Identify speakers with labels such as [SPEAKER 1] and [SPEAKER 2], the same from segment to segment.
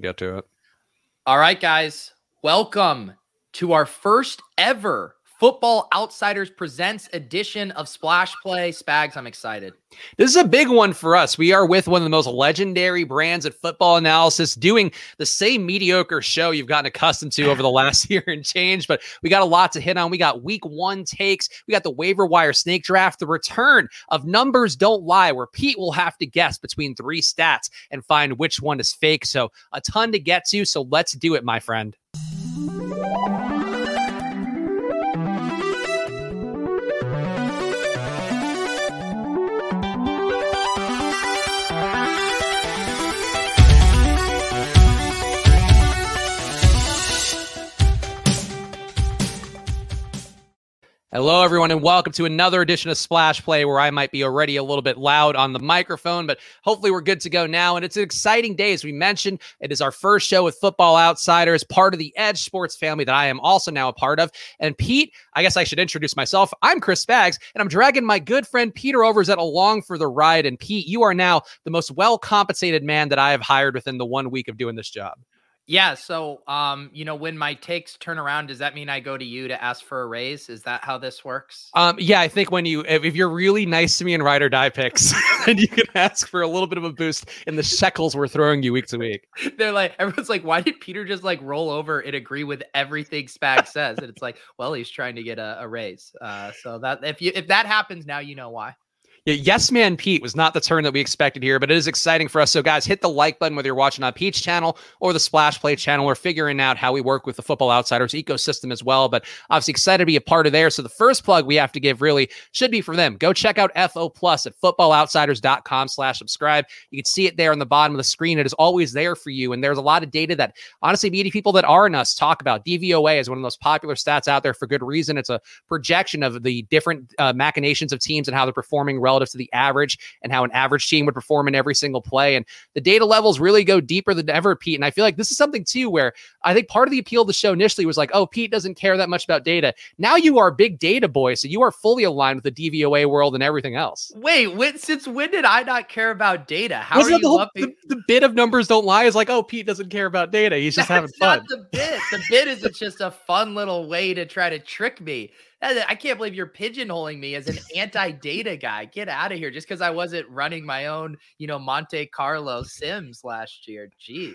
[SPEAKER 1] Get to it.
[SPEAKER 2] All right, guys. Welcome to our first ever Football Outsiders Presents edition of Splash Play. Spags, I'm excited.
[SPEAKER 1] This is a big one for us. We are with one of the most legendary brands at football analysis, doing the same mediocre show you've gotten accustomed to over the last year and change. But we got a lot to hit on. We got week one takes, we got the waiver wire snake draft, the return of Numbers Don't Lie, where Pete will have to guess between three stats and find which one is fake. So, a ton to get to. So, let's do it, my friend. Hello, everyone, and welcome to another edition of Splash Play, where I might be already a little bit loud on the microphone, but hopefully we're good to go now. And it's an exciting day, as we mentioned. It is our first show with Football Outsiders, part of the EdjSports family that I am also now a part of. And Pete, I guess I should introduce myself. I'm Chris Spags, and I'm dragging my good friend Peter Overzet along for the ride. And Pete, you are now the most well compensated man that I have hired within the one week of doing this job.
[SPEAKER 2] Yeah. So, um, you know, when my takes turn around, does that mean I go to you to ask for a raise? Is that how this works?
[SPEAKER 1] Um, yeah, I think when you, if, if you're really nice to me in ride or die picks, then you can ask for a little bit of a boost in the shekels we're throwing you week to week.
[SPEAKER 2] They're like, everyone's like, why did Peter just like roll over and agree with everything Spag says? And it's like, well, he's trying to get a, a raise. Uh, so that if you if that happens now, you know why.
[SPEAKER 1] Yes, man, Pete was not the turn that we expected here, but it is exciting for us. So, guys, hit the like button whether you're watching on Pete's channel or the Splash Play channel. We're figuring out how we work with the Football Outsiders ecosystem as well, but obviously excited to be a part of there. So, the first plug we have to give really should be for them. Go check out FO Plus at footballoutsiders.com slash subscribe. You can see it there on the bottom of the screen. It is always there for you. And there's a lot of data that honestly, media people that are in us talk about. DVOA is one of the most popular stats out there for good reason. It's a projection of the different uh, machinations of teams and how they're performing relative to the average and how an average team would perform in every single play. And the data levels really go deeper than ever, Pete. And I feel like this is something too where I think part of the appeal of the show initially was like, oh, Pete doesn't care that much about data. Now you are a big data boy, so you are fully aligned with the DVOA world and everything else.
[SPEAKER 2] Wait, when, since when did I not care about data? How Wasn't are you
[SPEAKER 1] the, whole, the, the, bit of numbers don't lie is like, oh, Pete doesn't care about data. He's just That's having fun.
[SPEAKER 2] Not the bit. The bit is it's just a fun little way to try to trick me. I can't believe you're pigeonholing me as an anti-data guy. Get out of here just because I wasn't running my own, you know, Monte Carlo Sims last year. Jeez.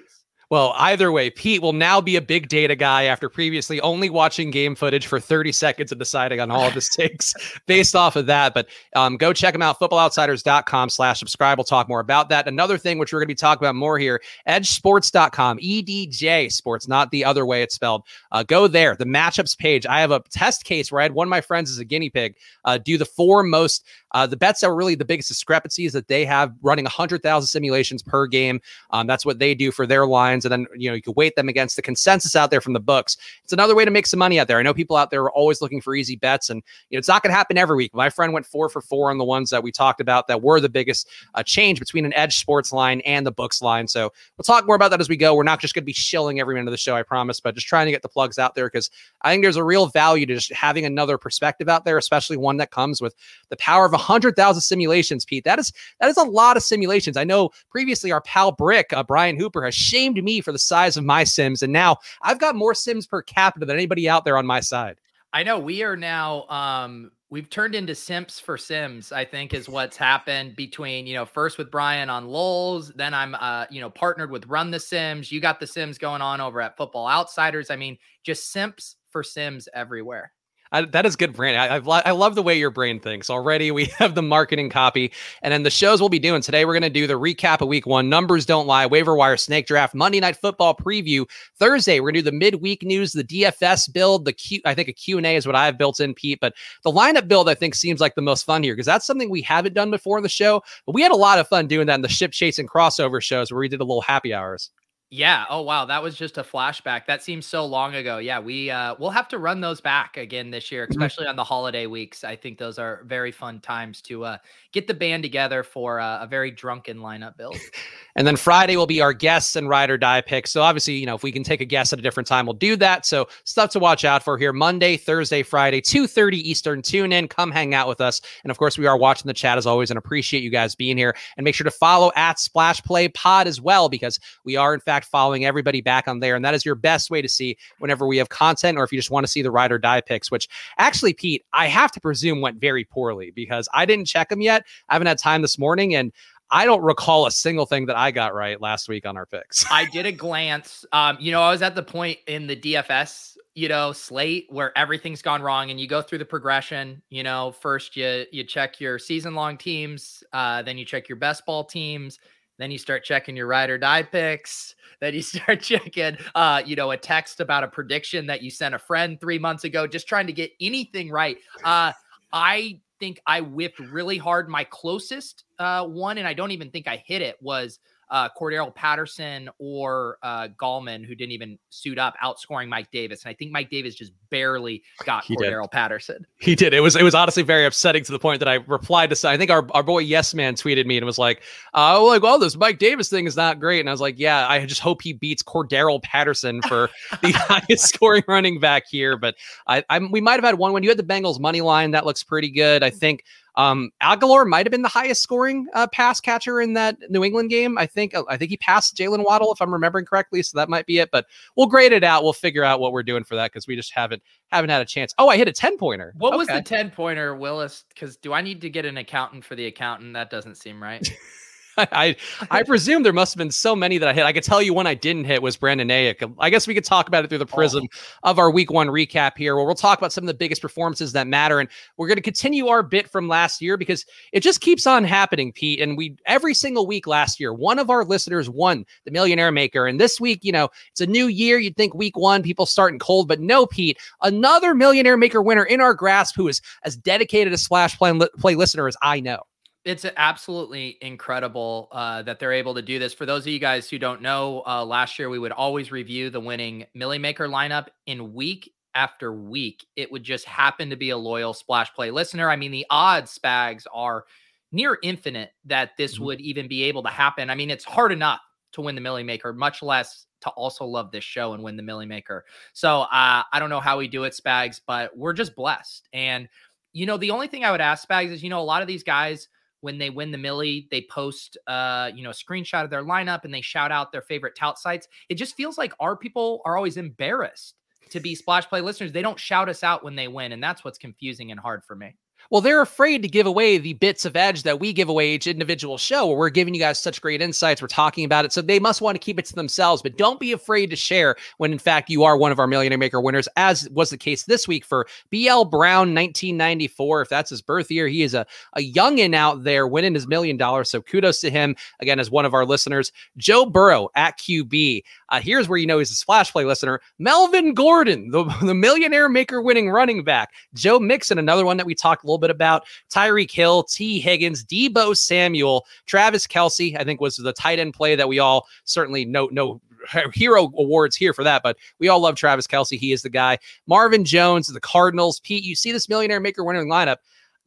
[SPEAKER 1] Well, either way, Pete will now be a big data guy after previously only watching game footage for 30 seconds and deciding on all of his takes based off of that. But um, go check him out, footballoutsiders.com slash subscribe. We'll talk more about that. Another thing which we're going to be talking about more here, edjsports.com, EDJ sports, not the other way it's spelled. Uh, go there, the matchups page. I have a test case where I had one of my friends as a guinea pig uh, do the four most uh, the bets that were really the biggest discrepancies that they have running 100,000 simulations per game. Um, that's what they do for their lines. And then, you know, you can weight them against the consensus out there from the books. It's another way to make some money out there. I know people out there are always looking for easy bets, and, you know, it's not going to happen every week. My friend went four for four on the ones that we talked about that were the biggest uh, change between an EdjSports line and the books line. So we'll talk more about that as we go. We're not just going to be shilling every minute of the show, I promise, but just trying to get the plugs out there because I think there's a real value to just having another perspective out there, especially one that comes with the power of 100,000 simulations, Pete. That is that is a lot of simulations. I know previously our pal Brick, uh, Brian Hooper, has shamed me for the size of my sims, and now I've got more sims per capita than anybody out there on my side.
[SPEAKER 2] I know we are now um we've turned into simps for sims i think is what's happened between you know first with brian on lols then i'm uh you know partnered with run the sims you got the sims going on over at football outsiders i mean just simps for sims everywhere
[SPEAKER 1] I, that is good brand. I, I, love the way your brain thinks. Already, we have the marketing copy, and then the shows we'll be doing today. We're going to do the recap of Week One. Numbers don't lie. Waiver wire, snake draft, Monday Night Football preview. Thursday, we're going to do the midweek news, the DFS build, the Q. I think a Q and A is what I have built in, Pete. But the lineup build, I think, seems like the most fun here because that's something we haven't done before in the show. But we had a lot of fun doing that in the ship chasing crossover shows where we did a little happy hours.
[SPEAKER 2] Yeah. Oh wow, that was just a flashback. That seems so long ago. Yeah, we uh we'll have to run those back again this year, mm-hmm. especially on the holiday weeks. I think those are very fun times to uh get the band together for uh, a very drunken lineup build.
[SPEAKER 1] and then Friday will be our guests and ride or die picks. So obviously, you know, if we can take a guess at a different time, we'll do that. So stuff to watch out for here. Monday, Thursday, Friday, 2:30 Eastern. Tune in, come hang out with us. And of course, we are watching the chat as always and appreciate you guys being here. And make sure to follow at Splash Play Pod as well, because we are in fact fact following everybody back on there. And that is your best way to see whenever we have content or if you just want to see the ride or die picks, which actually, Pete, I have to presume went very poorly because I didn't check them yet. I haven't had time this morning. And I don't recall a single thing that I got right last week on our picks.
[SPEAKER 2] I did a glance. Um, you know, I was at the point in the DFS, you know, slate where everything's gone wrong, and you go through the progression. You know, first you you check your season long teams, uh, then you check your best ball teams, then you start checking your ride or die picks. Then you start checking, uh, you know, a text about a prediction that you sent a friend three months ago, just trying to get anything right. Uh, I think I whipped really hard. My closest uh, one, and I don't even think I hit it, was uh, Cordarrelle Patterson or uh, Gallman, who didn't even suit up, outscoring Mike Davis. And I think Mike Davis just barely got he Cordarrelle did. Patterson.
[SPEAKER 1] He did. It was it was honestly very upsetting to the point that I replied to. I think our, our boy Yes Man tweeted me and was like, uh, "Oh, like, well, this Mike Davis thing is not great." And I was like, "Yeah, I just hope he beats Cordarrelle Patterson for the highest scoring running back here." But I, I'm we might have had one when you had the Bengals money line that looks pretty good. I think um, Agholor might have been the highest scoring uh, pass catcher in that New England game. I think uh, I think he passed Jaylen Waddle if I'm remembering correctly, so that might be it. But we'll grade it out. We'll figure out what we're doing for that because we just haven't haven't had a chance. Oh, I hit a ten pointer.
[SPEAKER 2] What okay. was the ten pointer, Willis? Because do I need to get an accountant for the accountant? That doesn't seem right.
[SPEAKER 1] I I presume there must have been so many that I hit. I could tell you one I didn't hit was Brandon Aiyuk. I guess we could talk about it through the oh. prism oh. of our week one recap here, where we'll talk about some of the biggest performances that matter. And we're going to continue our bit from last year because it just keeps on happening, Pete. And we every single week last year, one of our listeners won the Millionaire Maker. And this week, you know, it's a new year. You'd think week one, people starting cold, but no, Pete, another Millionaire Maker winner in our grasp who is as dedicated a Splash Play, play listener as I know
[SPEAKER 2] it's absolutely incredible uh, that they're able to do this. For those of you guys who don't know, uh, last year we would always review the winning Millie Maker lineup in week after week. It would just happen to be a loyal Splash Play listener. I mean, the odds, Spags, are near infinite that this mm-hmm. would even be able to happen. I mean, it's hard enough to win the Millie Maker, much less to also love this show and win the Millie Maker. So uh, I don't know how we do it, Spags, but we're just blessed. And you know, the only thing I would ask Spags is, you know, a lot of these guys when they win the millie they post uh you know a screenshot of their lineup and they shout out their favorite tout sites. It just feels like our people are always embarrassed to be splash play listeners. They don't shout us out when they win and that's what's confusing and hard for me
[SPEAKER 1] well, they're afraid to give away the bits of edge that we give away each individual show where we're giving you guys such great insights. We're talking about it. So they must want to keep it to themselves, but don't be afraid to share when in fact you are one of our Millionaire Maker winners, as was the case this week for BL Brown 1994. If that's his birth year, he is a, a youngin out there winning his million dollars. So kudos to him again as one of our listeners. Joe Burrow at QB. Uh, here's where you know he's a splash play listener. Melvin Gordon, the, the Millionaire Maker winning running back. Joe Mixon, another one that we talked a little bit about. Tyreek Hill, Tee Higgins, Deebo Samuel, Travis Kelce, I think was the tight end play that we all certainly know, know hero awards here for that, but we all love Travis Kelce. He is the guy. Marvin Jones, the Cardinals. Pete, you see this millionaire maker winning lineup.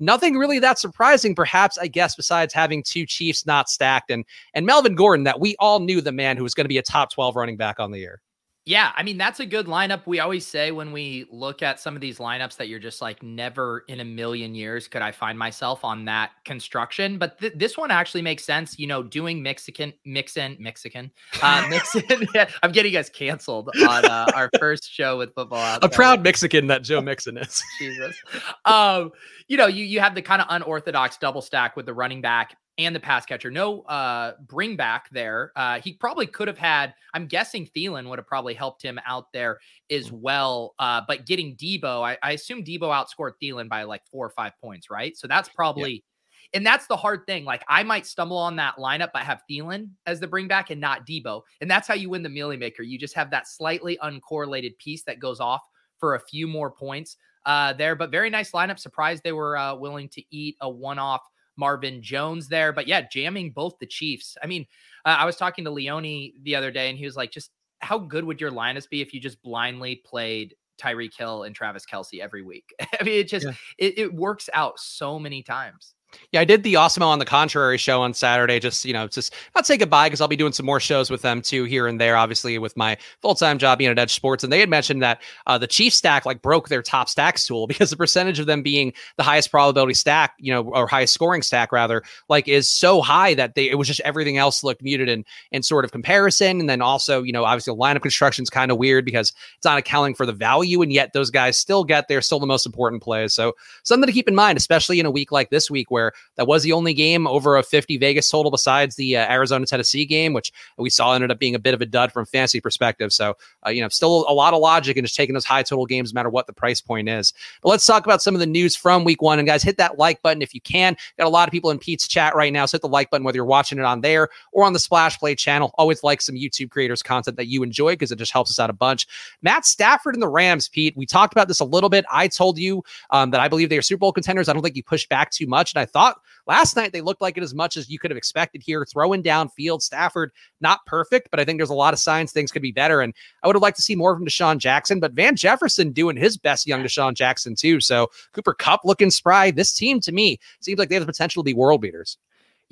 [SPEAKER 1] Nothing really that surprising, perhaps, I guess, besides having two Chiefs not stacked and and Melvin Gordon, that we all knew the man who was going to be a top 12 running back on the year.
[SPEAKER 2] Yeah, I mean that's a good lineup. We always say when we look at some of these lineups that you're just like never in a million years could I find myself on that construction. But th- this one actually makes sense. You know, doing Mexican, Mixin, Mexican, uh, Mixin. yeah, I'm getting us canceled on uh, our first show with football.
[SPEAKER 1] A proud Mexican that Joe Mixon is.
[SPEAKER 2] Jesus. Um, you know, you you have the kind of unorthodox double stack with the running back and the pass catcher. No uh, bring back there. Uh, he probably could have had, I'm guessing Thielen would have probably helped him out there as mm. well. Uh, but getting Deebo, I, I, assume Deebo outscored Thielen by like four or five points, right? So that's probably, yeah. and that's the hard thing. Like I might stumble on that lineup, but have Thielen as the bring back and not Deebo. And that's how you win the Millie Maker. You just have that slightly uncorrelated piece that goes off for a few more points uh, there. But very nice lineup. Surprised they were uh, willing to eat a one off Marvin Jones there. But yeah, jamming both the Chiefs. I mean, uh, I was talking to Leone the other day, and he was like, just how good would your lineups be if you just blindly played Tyreek Hill and Travis Kelce every week? I mean, it just yeah. it, it works out so many times.
[SPEAKER 1] Yeah, I did the Awesemo on the Contrary show on Saturday. Just you know, just not say goodbye because I'll be doing some more shows with them too here and there. Obviously, with my full time job being at EdjSports, and they had mentioned that uh, the Chief stack like broke their top stacks tool because the percentage of them being the highest probability stack, you know, or highest scoring stack rather, like is so high that they it was just everything else looked muted in in sort of comparison. And then also, you know, obviously the lineup construction is kind of weird because it's not accounting for the value, and yet those guys still get they're still the most important plays. So something to keep in mind, especially in a week like this week where that was the only game over a 50 Vegas total besides the uh, Arizona Tennessee game, which we saw ended up being a bit of a dud from fantasy perspective. So, uh, you know, still a lot of logic in just taking those high total games, no matter what the price point is. But let's talk about some of the news from week one. And guys, hit that like button if you can. Got a lot of people in Pete's chat right now. So hit the like button, whether you're watching it on there or on the Splash Play channel. Always like some YouTube creators' content that you enjoy because it just helps us out a bunch. Matt Stafford and the Rams, Pete, we talked about this a little bit. I told you um, that I believe they are Super Bowl contenders. I don't think you pushed back too much. And I thought last night they looked like it as much as you could have expected here, throwing downfield. Stafford, not perfect, but I think there's a lot of signs things could be better. And I would have liked to see more from DeSean Jackson, but Van Jefferson doing his best young DeSean Jackson too. So Cooper Kupp looking spry. This team to me seems like they have the potential to be world beaters.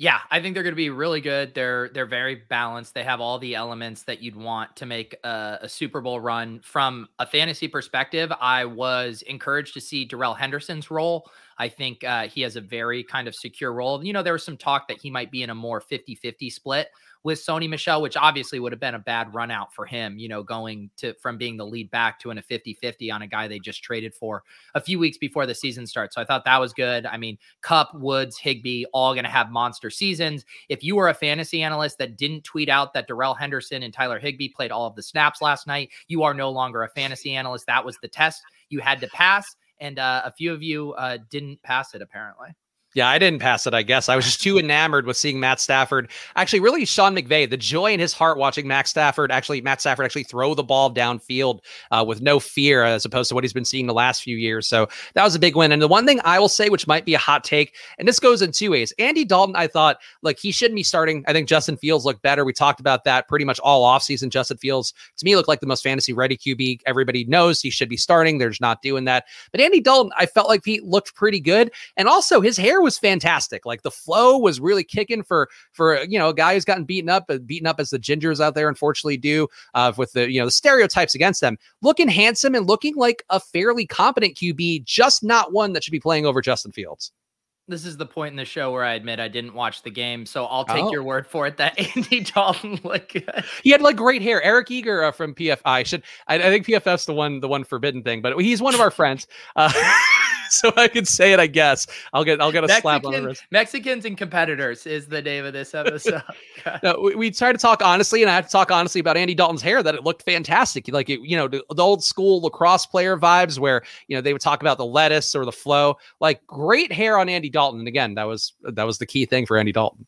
[SPEAKER 2] Yeah, I think they're going to be really good. They're they're very balanced. They have all the elements that you'd want to make a, a, Super Bowl run. From a fantasy perspective, I was encouraged to see Darrell Henderson's role. I think uh, he has a very kind of secure role. You know, there was some talk that he might be in a more 50-50 split with Sony Michel, which obviously would have been a bad run out for him, you know, going to from being the lead back to in a 50-50 on a guy they just traded for a few weeks before the season starts. So I thought that was good. I mean, Kupp, Woods, Higbee, all going to have monster seasons. If you were a fantasy analyst that didn't tweet out that Darrell Henderson and Tyler Higbee played all of the snaps last night, you are no longer a fantasy analyst. That was the test you had to pass and uh, a few of you uh, didn't pass it apparently.
[SPEAKER 1] Yeah, I didn't pass it, I guess. I was just too enamored with seeing Matt Stafford. Actually, really Sean McVay, the joy in his heart watching Matt Stafford actually Matt Stafford actually throw the ball downfield uh, with no fear as opposed to what he's been seeing the last few years. So that was a big win. And the one thing I will say, which might be a hot take, and this goes in two ways. Andy Dalton, I thought, like he shouldn't be starting. I think Justin Fields looked better. We talked about that pretty much all offseason. Justin Fields, to me, looked like the most fantasy ready QB. Everybody knows he should be starting. They're just not doing that. But Andy Dalton, I felt like he looked pretty good. And also his hair was fantastic. Like the flow was really kicking for for you know a guy who's gotten beaten up, uh, beaten up as the gingers out there unfortunately do uh, with the you know the stereotypes against them. Looking handsome and looking like a fairly competent QB, just not one that should be playing over Justin Fields
[SPEAKER 2] this is the point in the show where I admit I didn't watch the game, so I'll take oh. your word for it that Andy Dalton looked good.
[SPEAKER 1] He had like great hair. Eric Eager uh, from PFI should I, I, think PFF's the one the one forbidden thing, but he's one of our friends. Uh, so I could say it, I guess. I'll get I'll get a Mexican, slap on the wrist.
[SPEAKER 2] Mexicans and competitors is the name of this episode.
[SPEAKER 1] no, we, we tried to talk honestly, and I have to talk honestly about Andy Dalton's hair. That it looked fantastic, like it, you know the, the old school lacrosse player vibes, where you know they would talk about the lettuce or the flow. Like great hair on Andy Dalton, and again, that was that was the key thing for Andy Dalton.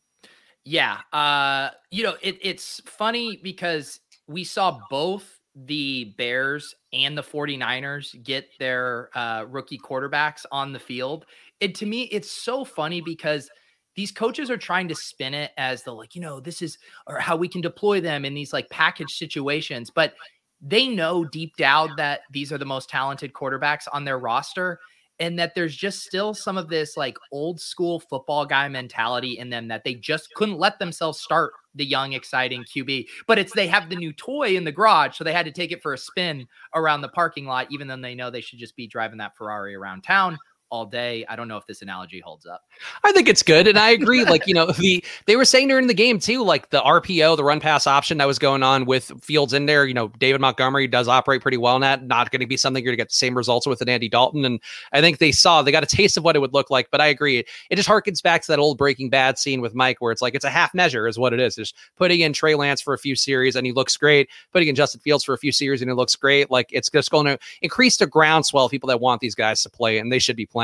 [SPEAKER 2] Yeah, uh, you know it, it's funny because we saw both the Bears and the 49ers get their uh, rookie quarterbacks on the field. And to me, it's so funny because these coaches are trying to spin it as the like, you know, this is or how we can deploy them in these like package situations. But they know deep down that these are the most talented quarterbacks on their roster and that there's just still some of this like old school football guy mentality in them that they just couldn't let themselves start the young, exciting QB. But it's they have the new toy in the garage, so they had to take it for a spin around the parking lot, even though they know they should just be driving that Ferrari around town all day. I don't know if this analogy holds up.
[SPEAKER 1] I think it's good, and I agree. like you know, the they were saying during the game too, like the RPO, the run pass option that was going on with Fields in there. You know, David Montgomery does operate pretty well in that. Not going to be something you're going to get the same results with an Andy Dalton, and I think they saw they got a taste of what it would look like. But I agree, it, it just harkens back to that old Breaking Bad scene with Mike, where it's like it's a half measure, is what it is. Just putting in Trey Lance for a few series and he looks great, putting in Justin Fields for a few series and he looks great. Like it's just going to increase the groundswell of people that want these guys to play, and they should be playing.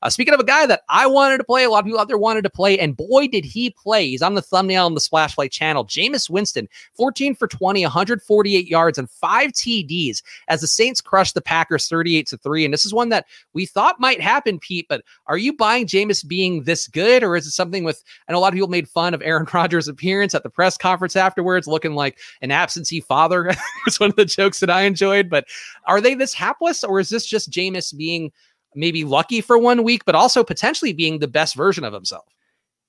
[SPEAKER 1] Uh, speaking of a guy that I wanted to play, a lot of people out there wanted to play, and boy, did he play. He's on the thumbnail on the Splash Play channel. Jameis Winston, 14 for 20, 148 yards, and five TDs as the Saints crushed the Packers 38 to 3. And this is one that we thought might happen, Pete, but are you buying Jameis being this good, or is it something with, know a lot of people made fun of Aaron Rodgers' appearance at the press conference afterwards, looking like an absentee father? was one of the jokes that I enjoyed, but are they this hapless, or is this just Jameis being maybe lucky for one week, but also potentially being the best version of himself.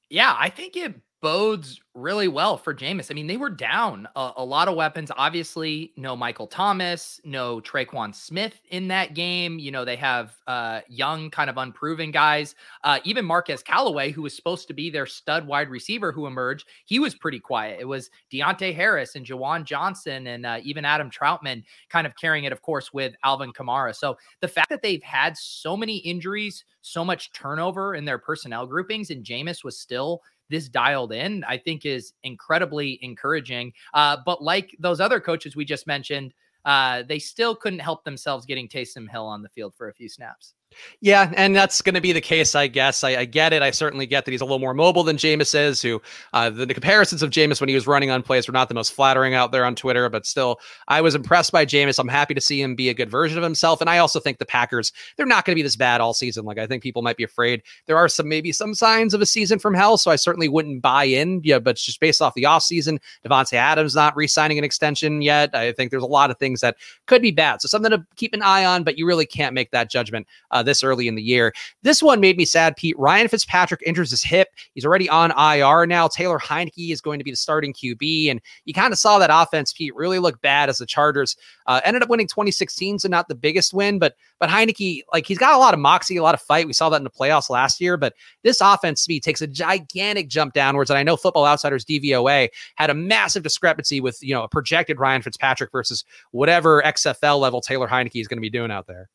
[SPEAKER 2] Yeah, I think it bodes really well for Jameis. I mean, they were down a, a, lot of weapons. Obviously, no Michael Thomas, no Tre'Quan Smith in that game. You know, they have uh, young, kind of unproven guys. Uh, even Marquez Callaway, who was supposed to be their stud wide receiver who emerged, he was pretty quiet. It was Deonte Harris and Juwan Johnson and uh, even Adam Trautman kind of carrying it, of course, with Alvin Kamara. So the fact that they've had so many injuries, so much turnover in their personnel groupings, and Jameis was still – this dialed in, I think is incredibly encouraging. Uh, but like those other coaches we just mentioned, uh, they still couldn't help themselves getting Taysom Hill on the field for a few snaps.
[SPEAKER 1] Yeah, and that's going to be the case, I guess. I, I, get it. I certainly get that he's a little more mobile than Jameis is. Who uh, the, the, comparisons of Jameis when he was running on plays were not the most flattering out there on Twitter, but still, I was impressed by Jameis. I'm happy to see him be a good version of himself, and I also think the Packers they're not going to be this bad all season. Like I think people might be afraid. There are some maybe some signs of a season from hell, so I certainly wouldn't buy in. Yeah, but just based off the offseason, Davante Adams not re-signing an extension yet. I think there's a lot of things that could be bad. So something to keep an eye on, but you really can't make that judgment uh, this early in the year. This one made me sad, Pete. Ryan Fitzpatrick injures his hip. He's already on IR now. Taylor Heinicke is going to be the starting QB. And you kind of saw that offense, Pete, really look bad as the Chargers uh, ended up winning 2016, so not the biggest win, but but Heinicke, like he's got a lot of moxie, a lot of fight. We saw that in the playoffs last year, but this offense to me takes a gigantic jump downwards. And I know Football Outsiders DVOA had a massive discrepancy with you know a projected Ryan Fitzpatrick versus whatever XFL level Taylor Heinicke is going to be doing out there.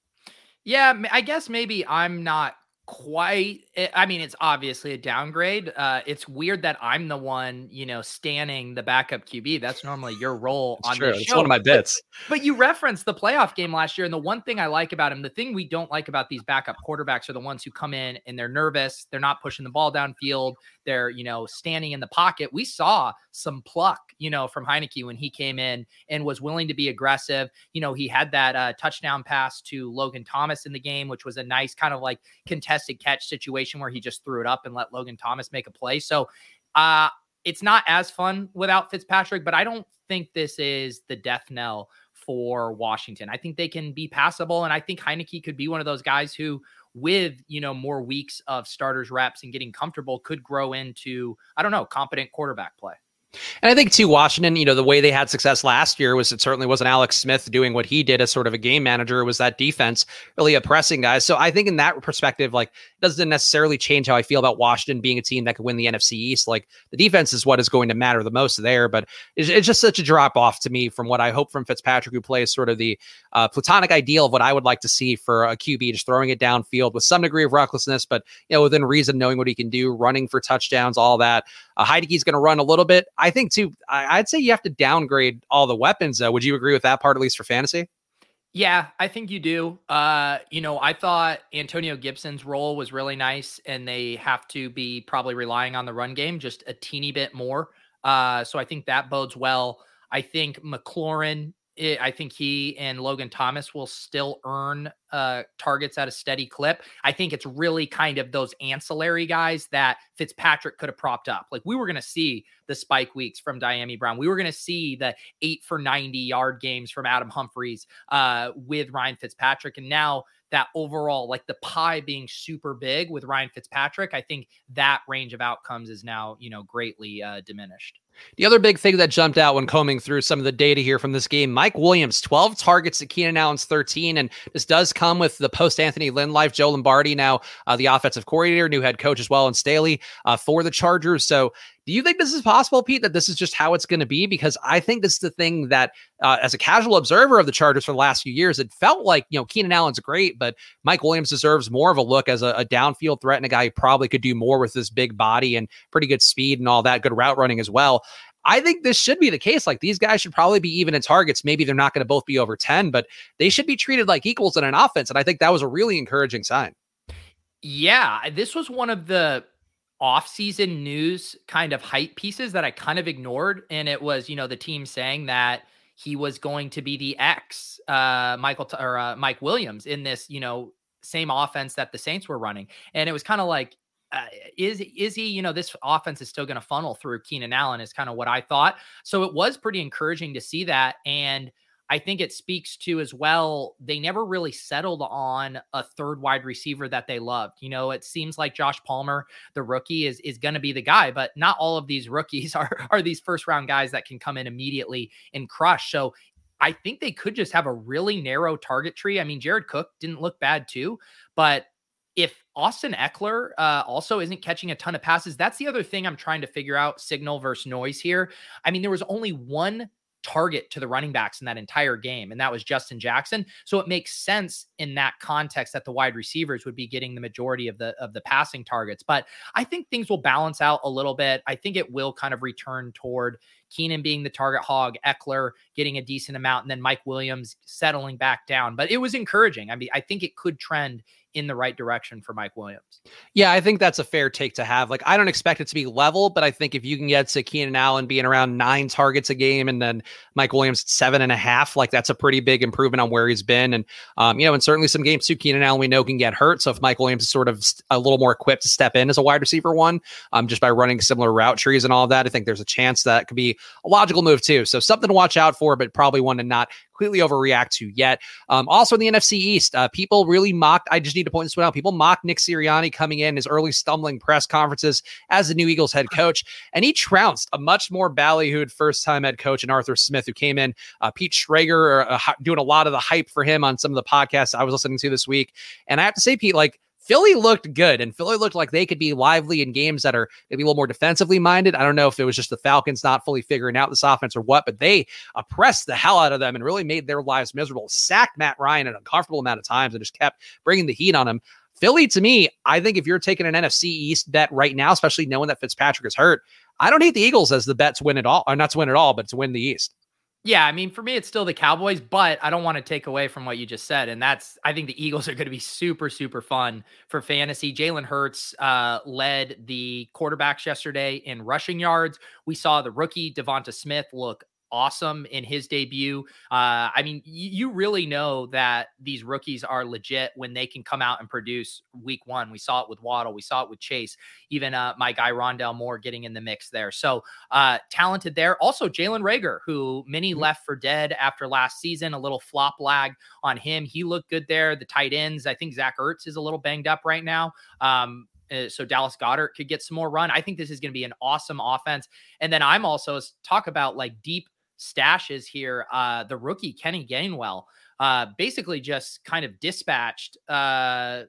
[SPEAKER 2] Yeah, I guess maybe I'm not quite eh, i mean it's obviously a downgrade uh it's weird that i'm the one you know standing the backup qb that's normally your role
[SPEAKER 1] it's
[SPEAKER 2] on
[SPEAKER 1] true.
[SPEAKER 2] the
[SPEAKER 1] it's one of my bits.
[SPEAKER 2] but, but you referenced the playoff game last year and the one thing i like about him the thing we don't like about these backup quarterbacks are the ones who come in and they're nervous they're not pushing the ball downfield they're you know standing in the pocket we saw some pluck you know from Heinicke when he came in and was willing to be aggressive you know he had that uh, touchdown pass to logan thomas in the game which was a nice kind of like contested catch situation where he just threw it up and let Logan Thomas make a play. So uh, it's not as fun without Fitzpatrick, but I don't think this is the death knell for Washington. I think they can be passable. And I think Heinicke could be one of those guys who, with you know more weeks of starters reps and getting comfortable, could grow into I don't know competent quarterback play.
[SPEAKER 1] And I think too, Washington, you know, the way they had success last year was it certainly wasn't Alex Smith doing what he did as sort of a game manager. It was that defense really oppressing guys. So I think in that perspective, like it doesn't necessarily change how I feel about Washington being a team that could win the NFC East. Like the defense is what is going to matter the most there, but it's, it's just such a drop off to me from what I hope from Fitzpatrick, who plays sort of the uh, platonic ideal of what I would like to see for a QB, just throwing it downfield with some degree of recklessness, but you know within reason, knowing what he can do, running for touchdowns, all that. Uh, Heinicke's going to run a little bit. I think too. I, I'd say you have to downgrade all the weapons. Though, would you agree with that part at least for fantasy?
[SPEAKER 2] Yeah, I think you do. Uh, you know, I thought Antonio Gibson's role was really nice, and they have to be probably relying on the run game just a teeny bit more. Uh, so I think that bodes well. I think McLaurin it, I think he and Logan Thomas will still earn uh, targets at a steady clip. I think it's really kind of those ancillary guys that Fitzpatrick could have propped up. Like we were going to see the spike weeks from Dyami Brown. We were going to see the eight for 90 yard games from Adam Humphries uh, with Ryan Fitzpatrick. And now that overall, like the pie being super big with Ryan Fitzpatrick, I think that range of outcomes is now, you know, greatly uh, diminished.
[SPEAKER 1] The other big thing that jumped out when combing through some of the data here from this game, Mike Williams, 12 targets to Keenan Allen's 13. And this does come with the post Anthony Lynn life. Joe Lombardi, now uh, the offensive coordinator, new head coach as well, and Staley uh, for the Chargers. So do you think this is possible, Pete, that this is just how it's going to be? Because I think this is the thing that, uh, as a casual observer of the Chargers for the last few years, it felt like, you know, Keenan Allen's great, but Mike Williams deserves more of a look as a, a downfield threat and a guy who probably could do more with his big body and pretty good speed and all that, good route running as well. I think this should be the case. Like these guys should probably be even in targets. Maybe they're not going to both be over 10, but they should be treated like equals in an offense. And I think that was a really encouraging sign.
[SPEAKER 2] Yeah. This was one of the off-season news kind of hype pieces that I kind of ignored, and it was you know the team saying that he was going to be the X uh, Michael or uh, Mike Williams in this you know same offense that the Saints were running, and it was kind of like. Uh, is is he? You know, this offense is still going to funnel through Keenan Allen. Is kind of what I thought. So it was pretty encouraging to see that, and I think it speaks to as well, they never really settled on a third wide receiver that they loved. You know, it seems like Josh Palmer, the rookie, is is going to be the guy, but not all of these rookies are are these first round guys that can come in immediately and crush. So I think they could just have a really narrow target tree. I mean, Jared Cook didn't look bad too, but if Austin Ekeler uh, also isn't catching a ton of passes, that's the other thing I'm trying to figure out signal versus noise here. I mean, there was only one target to the running backs in that entire game, and that was Justin Jackson. So it makes sense in that context that the wide receivers would be getting the majority of the of the passing targets. But I think things will balance out a little bit. I think it will kind of return toward Keenan being the target hog, Ekeler getting a decent amount, and then Mike Williams settling back down. But it was encouraging. I mean, I think it could trend in the right direction for Mike Williams.
[SPEAKER 1] Yeah, I think that's a fair take to have. Like, I don't expect it to be level, but I think if you can get to Keenan Allen being around nine targets a game and then Mike Williams seven and a half, like that's a pretty big improvement on where he's been. And, um, you know, and certainly some games too, Keenan Allen we know can get hurt. So if Mike Williams is sort of a little more equipped to step in as a wide receiver one, um, just by running similar route trees and all that, I think there's a chance that could be a logical move too. So something to watch out for, but probably one to not completely overreact to yet. Um, also in the NFC East, uh, people really mocked. I just need to point this one out. People mocked Nick Sirianni coming in his early stumbling press conferences as the new Eagles head coach, and he trounced a much more ballyhooed first time head coach and Arthur Smith, who came in. Uh, Pete Schrager uh, doing a lot of the hype for him on some of the podcasts I was listening to this week, and I have to say, Pete, like Philly looked good, and Philly looked like they could be lively in games that are maybe a little more defensively minded. I don't know if it was just the Falcons not fully figuring out this offense or what, but they oppressed the hell out of them and really made their lives miserable. Sacked Matt Ryan an uncomfortable amount of times and just kept bringing the heat on him. Philly, to me, I think if you're taking an NFC East bet right now, especially knowing that Fitzpatrick is hurt, I don't hate the Eagles as the bet to win it all, or not to win it all, but to win the East.
[SPEAKER 2] Yeah, I mean, for me, it's still the Cowboys, but I don't want to take away from what you just said. And that's, I think the Eagles are going to be super, super fun for fantasy. Jalen Hurts uh, led the quarterbacks yesterday in rushing yards. We saw the rookie Devonta Smith look awesome in his debut. Uh, I mean, y- you really know that these rookies are legit when they can come out and produce week one. We saw it with Waddle, we saw it with Chase, even uh, my guy Rondale Moore getting in the mix there. So uh, talented there. Also, Jalen Reagor, who many mm-hmm. left for dead after last season, a little flop lag on him. He looked good there. The tight ends, I think Zach Ertz is a little banged up right now. Um, uh, so Dallas Goedert could get some more run. I think this is going to be an awesome offense. And then I'm also talk about like deep stashes here. Uh, the rookie Kenny Gainwell uh, basically just kind of dispatched uh,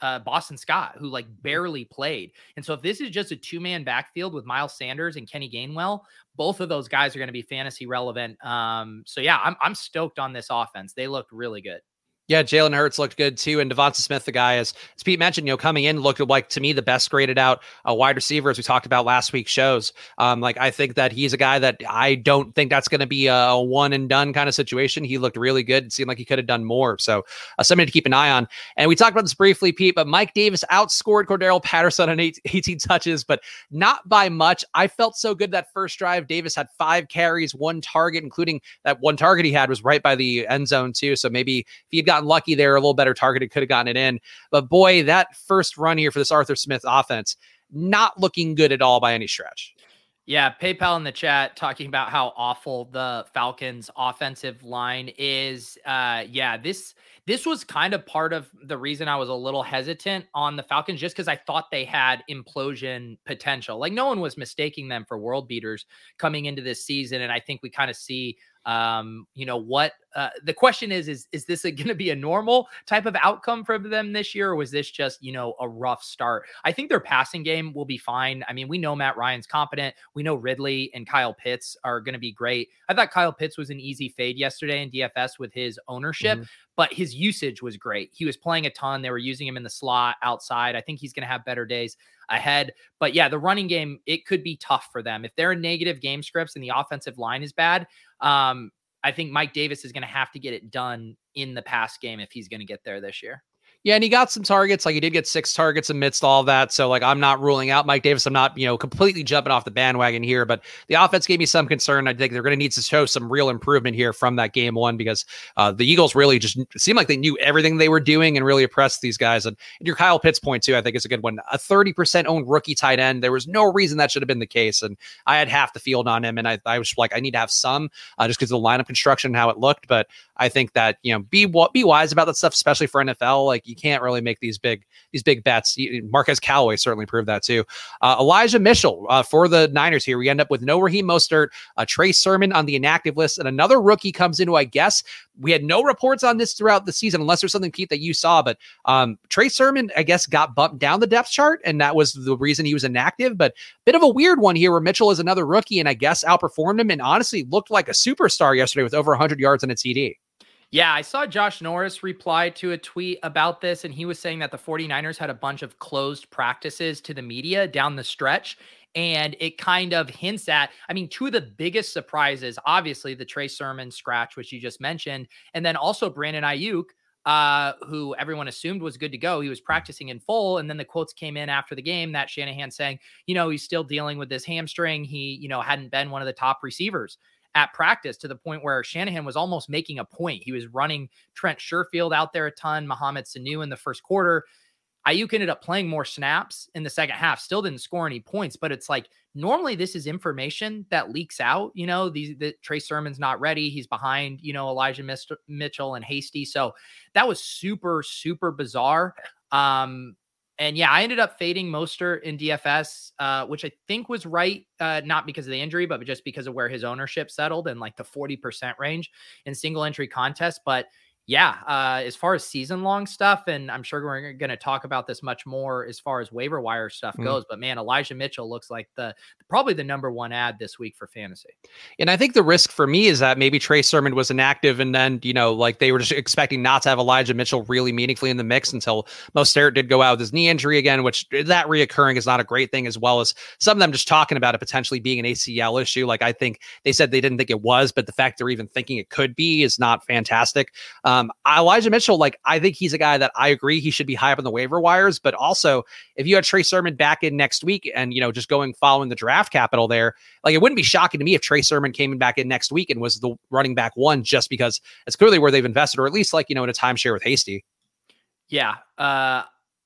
[SPEAKER 2] uh, Boston Scott, who like mm-hmm. barely played. And so if this is just a two man backfield with Miles Sanders and Kenny Gainwell, both of those guys are going to be fantasy relevant. Um, so yeah, I'm I'm stoked on this offense. They looked really good.
[SPEAKER 1] Yeah, Jalen Hurts looked good too, and Devonta Smith, the guy, as, as Pete mentioned, you know, coming in looked like to me the best graded out uh, wide receiver as we talked about last week's shows. Um, like I think that he's a guy that I don't think that's going to be a, one and done kind of situation. He looked really good. Seemed like he could have done more. So uh, something to keep an eye on. And we talked about this briefly, Pete, but Mike Davis outscored Cordarrelle Patterson on 18 touches, but not by much. I felt so good that first drive. Davis had five carries, one target, including that one target he had was right by the end zone too. So maybe if he had gotten lucky there a little better targeted, could have gotten it in. But boy, that first run here for this Arthur Smith offense, not looking good at all by any stretch.
[SPEAKER 2] Yeah, PayPal in the chat talking about how awful the Falcons offensive line is. Uh yeah, this this was kind of part of the reason I was a little hesitant on the Falcons just cuz I thought they had implosion potential. Like no one was mistaking them for world beaters coming into this season and I think we kind of see um, you know what? Uh, the question is: is is this going to be a normal type of outcome for them this year, or was this just you know a rough start? I think their passing game will be fine. I mean, we know Matt Ryan's competent. We know Ridley and Kyle Pitts are going to be great. I thought Kyle Pitts was an easy fade yesterday in DFS with his ownership, mm-hmm. but his usage was great. He was playing a ton. They were using him in the slot outside. I think he's going to have better days ahead. But yeah, the running game, it could be tough for them. If they're in negative game scripts and the offensive line is bad, um, I think Mike Davis is going to have to get it done in the pass game if he's going to get there this year.
[SPEAKER 1] Yeah, and he got some targets. Like he did get six targets amidst all that. So like I'm not ruling out Mike Davis. I'm not, you know, completely jumping off the bandwagon here, but the offense gave me some concern. I think they're going to need to show some real improvement here from that game one because uh, the Eagles really just seemed like they knew everything they were doing and really oppressed these guys. And, and your Kyle Pitts point too, I think is a good one. A 30% owned rookie tight end. There was no reason that should have been the case. And I had half the field on him, and I, I was like, I need to have some uh, just because of the lineup construction and how it looked. But I think that you know be be wise about that stuff, especially for NFL. Like you can't really make these big these big bets. Marquez Callaway certainly proved that too. Uh, Elijah Mitchell uh, for the Niners here. We end up with no Raheem Mostert, uh, Trey Sermon on the inactive list, and another rookie comes in who I guess we had no reports on this throughout the season, unless there's something Pete that you saw. But um, Trey Sermon, I guess, got bumped down the depth chart, and that was the reason he was inactive. But bit of a weird one here, where Mitchell is another rookie, and I guess outperformed him, and honestly looked like a superstar yesterday with over 100 yards on a TD.
[SPEAKER 2] Yeah, I saw Josh Norris reply to a tweet about this, and he was saying that the 49ers had a bunch of closed practices to the media down the stretch. And it kind of hints at, I mean, two of the biggest surprises, obviously the Trey Sermon scratch, which you just mentioned, and then also Brandon Aiyuk, uh, who everyone assumed was good to go. He was practicing in full. And then the quotes came in after the game that Shanahan saying, you know, he's still dealing with this hamstring. He, you know, hadn't been one of the top receivers at practice to the point where Shanahan was almost making a point. He was running Trent Sherfield out there a ton, Mohamed Sanu in the first quarter. Aiyuk ended up playing more snaps in the second half, still didn't score any points, but it's like normally this is information that leaks out. You know, these the Trey Sermon's not ready. He's behind, you know, Elijah Mitchell and Hasty. So that was super, super bizarre. Um, and yeah, I ended up fading Mostert in DFS, uh, which I think was right, uh, not because of the injury, but just because of where his ownership settled and like the 40% range in single entry contests. But yeah, uh, as far as season long stuff, and I'm sure we're going to talk about this much more as far as waiver wire stuff mm. goes. But man, Elijah Mitchell looks like the probably the number one ad this week for fantasy.
[SPEAKER 1] And I think the risk for me is that maybe Trey Sermon was inactive, and then you know, like they were just expecting not to have Elijah Mitchell really meaningfully in the mix until Mostert did go out with his knee injury again, which eh, that reoccurring is not a great thing, as well as some of them just talking about it potentially being an ACL issue. Like I think they said they didn't think it was, but the fact they're even thinking it could be is not fantastic. Um, Elijah Mitchell, like I think he's a guy that I agree he should be high up on the waiver wires. But also, if you had Trey Sermon back in next week and you know just going following the draft capital there, like it wouldn't be shocking to me if Trey Sermon came back in next week and was the running back one, just because it's clearly where they've invested, or at least like you know in a timeshare with Hasty.
[SPEAKER 2] Yeah, uh,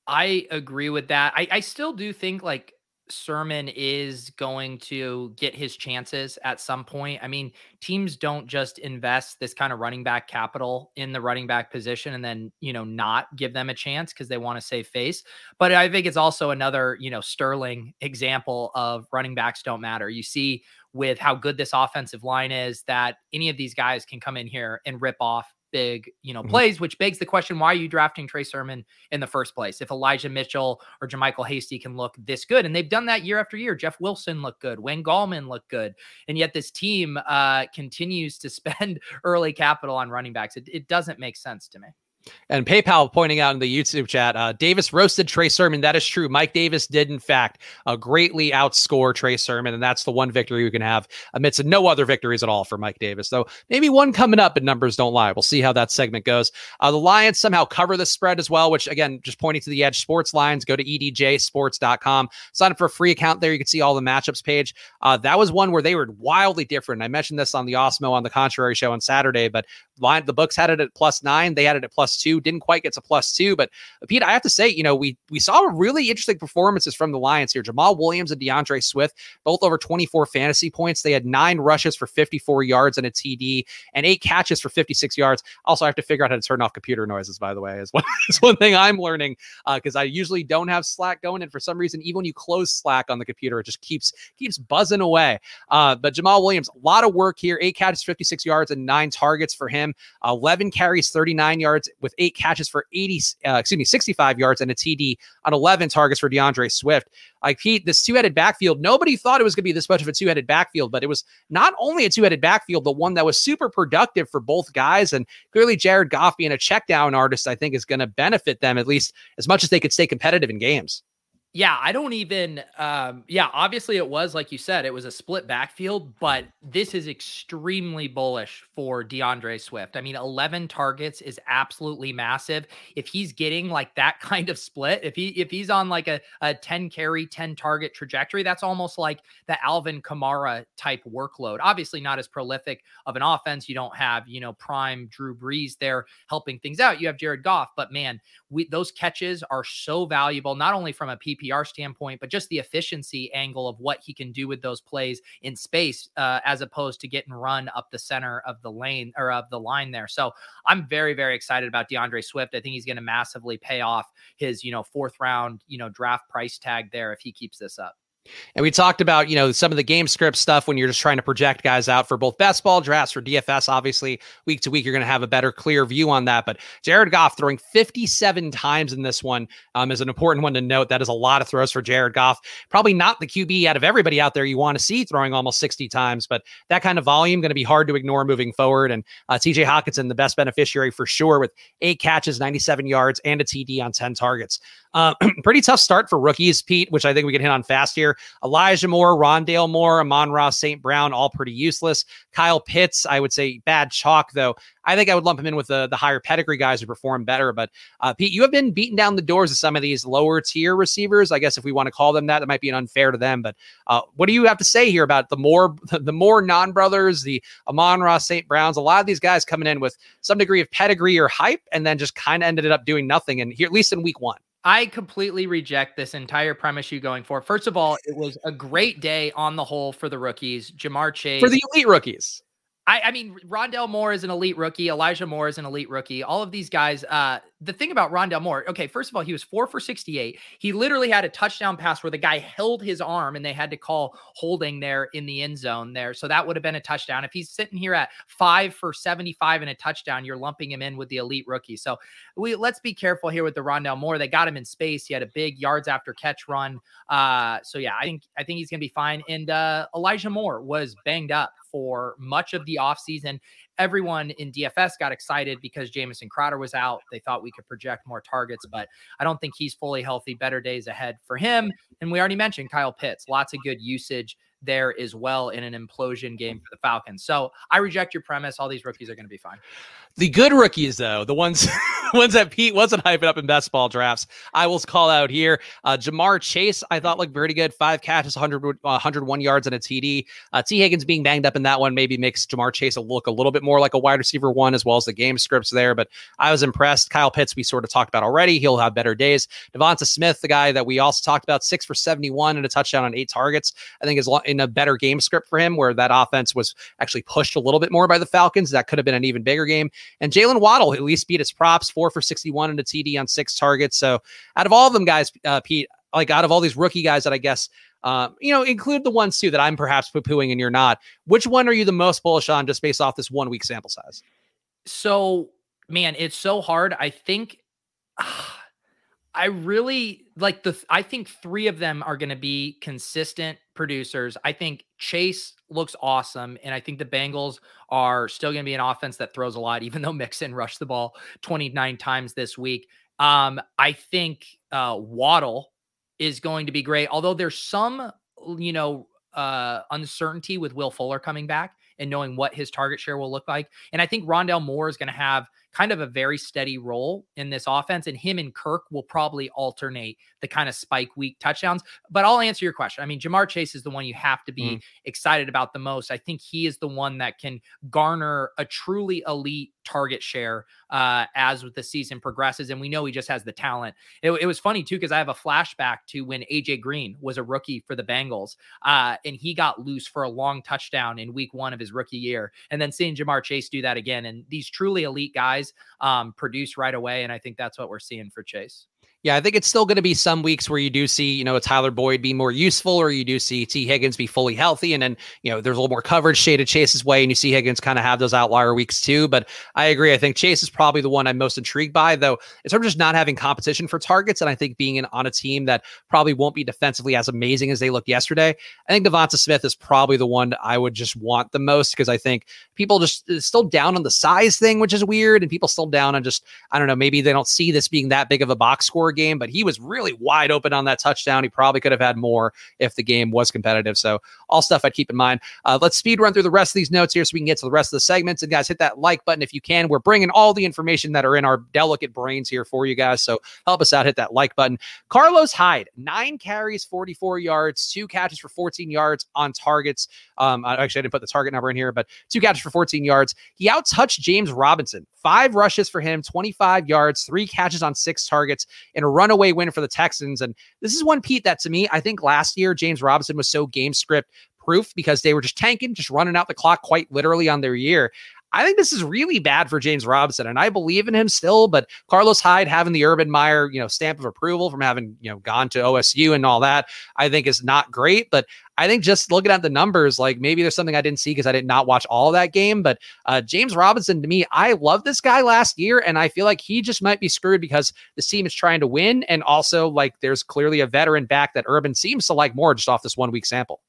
[SPEAKER 2] I agree with that. I, I still do think like Sermon is going to get his chances at some point. I mean, teams don't just invest this kind of running back capital in the running back position and then, you know, not give them a chance because they want to save face. But I think it's also another, you know, sterling example of running backs don't matter. You see with how good this offensive line is that any of these guys can come in here and rip off big, you know, mm-hmm. plays, which begs the question, why are you drafting Trey Sermon in the first place? If Elijah Mitchell or JaMycal Hasty can look this good, and they've done that year after year. Jeff Wilson looked good, Wayne Gallman looked good, and yet this team uh, continues to spend early capital on running backs. It, it doesn't make sense to me.
[SPEAKER 1] And PayPal pointing out in the YouTube chat, uh, Davis roasted Trey Sermon. That is true. Mike Davis did, in fact, uh, greatly outscore Trey Sermon, and that's the one victory we can have amidst no other victories at all for Mike Davis. Though maybe one coming up, but numbers don't lie. We'll see how that segment goes. Uh, the Lions somehow cover the spread as well, which again, just pointing to the EdjSports lines. Go to edjsports.com, sign up for a free account there. You can see all the matchups page. Uh, that was one where they were wildly different. I mentioned this on the Awesemo on the Contrary show on Saturday, but line the books had it at plus nine. They had it at plus two. Didn't quite get to plus two, but uh, Pete, I have to say, you know, we we saw really interesting performances from the Lions here. Jamaal Williams and D'Andre Swift, both over 24 fantasy points. They had nine rushes for 54 yards and a TD, and eight catches for 56 yards. Also, I have to figure out how to turn off computer noises. By the way, is one is one thing I'm learning because uh, I usually don't have Slack going, and for some reason, even when you close Slack on the computer, it just keeps keeps buzzing away. Uh, but Jamaal Williams, a lot of work here. Eight catches, 56 yards, and nine targets for him. 11 carries, 39 yards with eight catches for 80, uh, excuse me, 65 yards and a TD on 11 targets for D'Andre Swift. Like Pete, this two headed backfield, nobody thought it was going to be this much of a two headed backfield, but it was not only a two headed backfield, but one that was super productive for both guys. And clearly, Jared Goff being a check down artist, I think, is going to benefit them at least as much as they could stay competitive in games.
[SPEAKER 2] Yeah, I don't even. Um, yeah, obviously it was like you said, it was a split backfield, but this is extremely bullish for D'Andre Swift. I mean, 11 targets is absolutely massive. If he's getting like that kind of split, if he if he's on like a, a 10 carry, 10 target trajectory, that's almost like the Alvin Kamara type workload. Obviously, not as prolific of an offense. You don't have you know prime Drew Brees there helping things out. You have Jared Goff, but man, we those catches are so valuable, not only from a PP PPR standpoint, but just the efficiency angle of what he can do with those plays in space, uh, as opposed to getting run up the center of the lane or of the line there. So I'm very, very excited about D'Andre Swift. I think he's going to massively pay off his, you know, fourth round, you know, draft price tag there if he keeps this up.
[SPEAKER 1] And we talked about, you know, some of the game script stuff when you're just trying to project guys out for both best ball drafts for DFS. Obviously, week to week, you're going to have a better, clear view on that. But Jared Goff throwing 57 times in this one um, is an important one to note. That is a lot of throws for Jared Goff. Probably not the QB out of everybody out there you want to see throwing almost 60 times, but that kind of volume going to be hard to ignore moving forward. And uh, TJ Hockenson, the best beneficiary for sure, with eight catches, 97 yards, and a TD on 10 targets. Uh, pretty tough start for rookies, Pete, which I think we can hit on fast here. Elijah Moore, Rondale Moore, Amon-Ra St. Brown, all pretty useless. Kyle Pitts, I would say bad chalk, though. I think I would lump him in with the, the higher pedigree guys who perform better. But uh, Pete, you have been beating down the doors of some of these lower tier receivers. I guess if we want to call them that, that might be unfair to them. But uh, what do you have to say here about the more the more non brothers, the Amon-Ra St. Browns? A lot of these guys coming in with some degree of pedigree or hype, and then just kind of ended up doing nothing. And here, at least in week one.
[SPEAKER 2] I completely reject this entire premise you going for. First of all, it was a great day on the whole for the rookies. Ja'Marr Chase.
[SPEAKER 1] For the elite rookies.
[SPEAKER 2] I, I, mean, Rondale Moore is an elite rookie. Elijah Moore is an elite rookie. All of these guys. Uh, the thing about Rondale Moore, okay, first of all, he was four for 68. He literally had a touchdown pass where the guy held his arm and they had to call holding there in the end zone there. So that would have been a touchdown. If he's sitting here at five for 75 and a touchdown, you're lumping him in with the elite rookie. So we let's be careful here with the Rondale Moore. They got him in space. He had a big yards after catch run. Uh, so yeah, I think I think he's gonna be fine. And uh, Elijah Moore was banged up for much of the offseason. Everyone in DFS got excited because Jamison Crowder was out. They thought we could project more targets, but I don't think he's fully healthy. Better days ahead for him. And we already mentioned Kyle Pitts, lots of good usage there as well in an implosion game for the Falcons. So I reject your premise. All these rookies are going to be fine.
[SPEAKER 1] The good rookies, though, the ones ones that Pete wasn't hyping up in best ball drafts, I will call out here. Uh, Ja'Marr Chase, I thought looked pretty good. Five catches, 100, uh, 101 yards and a TD. Uh, Tee Higgins being banged up in that one maybe makes Ja'Marr Chase a look a little bit more like a wide receiver one, as well as the game scripts there. But I was impressed. Kyle Pitts, we sort of talked about already. He'll have better days. Devonta Smith, the guy that we also talked about, six for 71 and a touchdown on eight targets, I think is in a better game script for him, where that offense was actually pushed a little bit more by the Falcons. That could have been an even bigger game. And Jaylen Waddle at least beat his props, four for 61 and a TD on six targets. So out of all of them guys, uh, Pete, like out of all these rookie guys that I guess, uh, you know, include the ones too that I'm perhaps poo pooing and you're not. Which one are you the most bullish on just based off this one week sample size?
[SPEAKER 2] So, man, it's so hard. I think. Uh, I really like the I think 3 of them are going to be consistent producers. I think Chase looks awesome and I think the Bengals are still going to be an offense that throws a lot even though Mixon rushed the ball 29 times this week. Um I think uh Waddle is going to be great although there's some you know uh uncertainty with Will Fuller coming back and knowing what his target share will look like. And I think Rondale Moore is going to have kind of a very steady role in this offense. And him and Kirk will probably alternate the kind of spike week touchdowns. But I'll answer your question. I mean, Ja'Marr Chase is the one you have to be mm. excited about the most. I think he is the one that can garner a truly elite target share uh, as with the season progresses. And we know he just has the talent. It, it was funny too, because I have a flashback to when AJ Green was a rookie for the Bengals uh, and he got loose for a long touchdown in week one of his rookie year. And then seeing Ja'Marr Chase do that again. And these truly elite guys um, produce right away. And I think that's what we're seeing for Chase.
[SPEAKER 1] Yeah, I think it's still going to be some weeks where you do see, you know, Tyler Boyd be more useful, or you do see Tee Higgins be fully healthy, and then you know there's a little more coverage shaded Chase's way, and you see Higgins kind of have those outlier weeks too. But I agree. I think Chase is probably the one I'm most intrigued by, though. In terms of just not having competition for targets, and I think being in, on a team that probably won't be defensively as amazing as they looked yesterday, I think Devonta Smith is probably the one I would just want the most because I think people just uh, still down on the size thing, which is weird, and people still down on just I don't know maybe they don't see this being that big of a box score game, but he was really wide open on that touchdown. He probably could have had more if the game was competitive. So all stuff I'd keep in mind. Uh, let's speed run through the rest of these notes here so we can get to the rest of the segments. And guys, hit that like button if you can. We're bringing all the information that are in our delicate brains here for you guys. So help us out. Hit that like button. Carlos Hyde, nine carries, 44 yards, two catches for 14 yards on targets. Um, actually, I didn't put the target number in here, but two catches for 14 yards. He outtouched James Robinson, five rushes for him, 25 yards, three catches on six targets, and a runaway win for the Texans. And this is one, Pete, that to me, I think last year, James Robinson was so game script proof because they were just tanking, just running out the clock quite literally on their year. I think this is really bad for James Robinson, and I believe in him still. But Carlos Hyde having the Urban Meyer, you know, stamp of approval from having you know gone to OSU and all that, I think is not great. But I think just looking at the numbers, like maybe there's something I didn't see because I did not watch all of that game. But uh, James Robinson, to me, I love this guy last year, and I feel like he just might be screwed because the team is trying to win, and also like there's clearly a veteran back that Urban seems to like more just off this one week sample.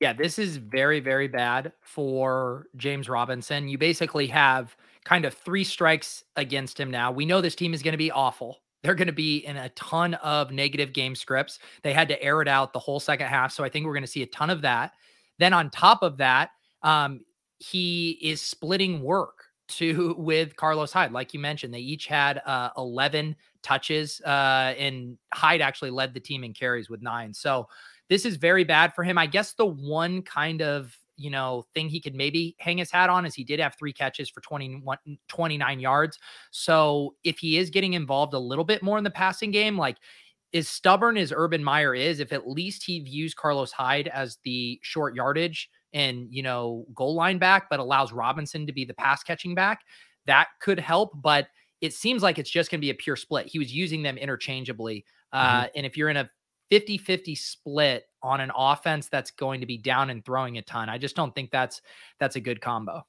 [SPEAKER 2] Yeah, this is very, very bad for James Robinson. You basically have kind of three strikes against him now. We know this team is going to be awful. They're going to be in a ton of negative game scripts. They had to air it out the whole second half. So I think we're going to see a ton of that. Then on top of that, um, he is splitting work to with Carlos Hyde. Like you mentioned, they each had uh, 11 touches, uh, and Hyde actually led the team in carries with nine. So this is very bad for him. I guess the one kind of you know thing he could maybe hang his hat on is he did have three catches for 21 29 yards so if he is getting involved a little bit more in the passing game like as stubborn as urban meyer is if at least he views carlos hyde as the short yardage and you know goal line back but allows robinson to be the pass catching back that could help but it seems like it's just going to be a pure split he was using them interchangeably uh, mm-hmm. and if you're in a 50 50 split on an offense that's going to be down and throwing a ton. I just don't think that's that's a good combo.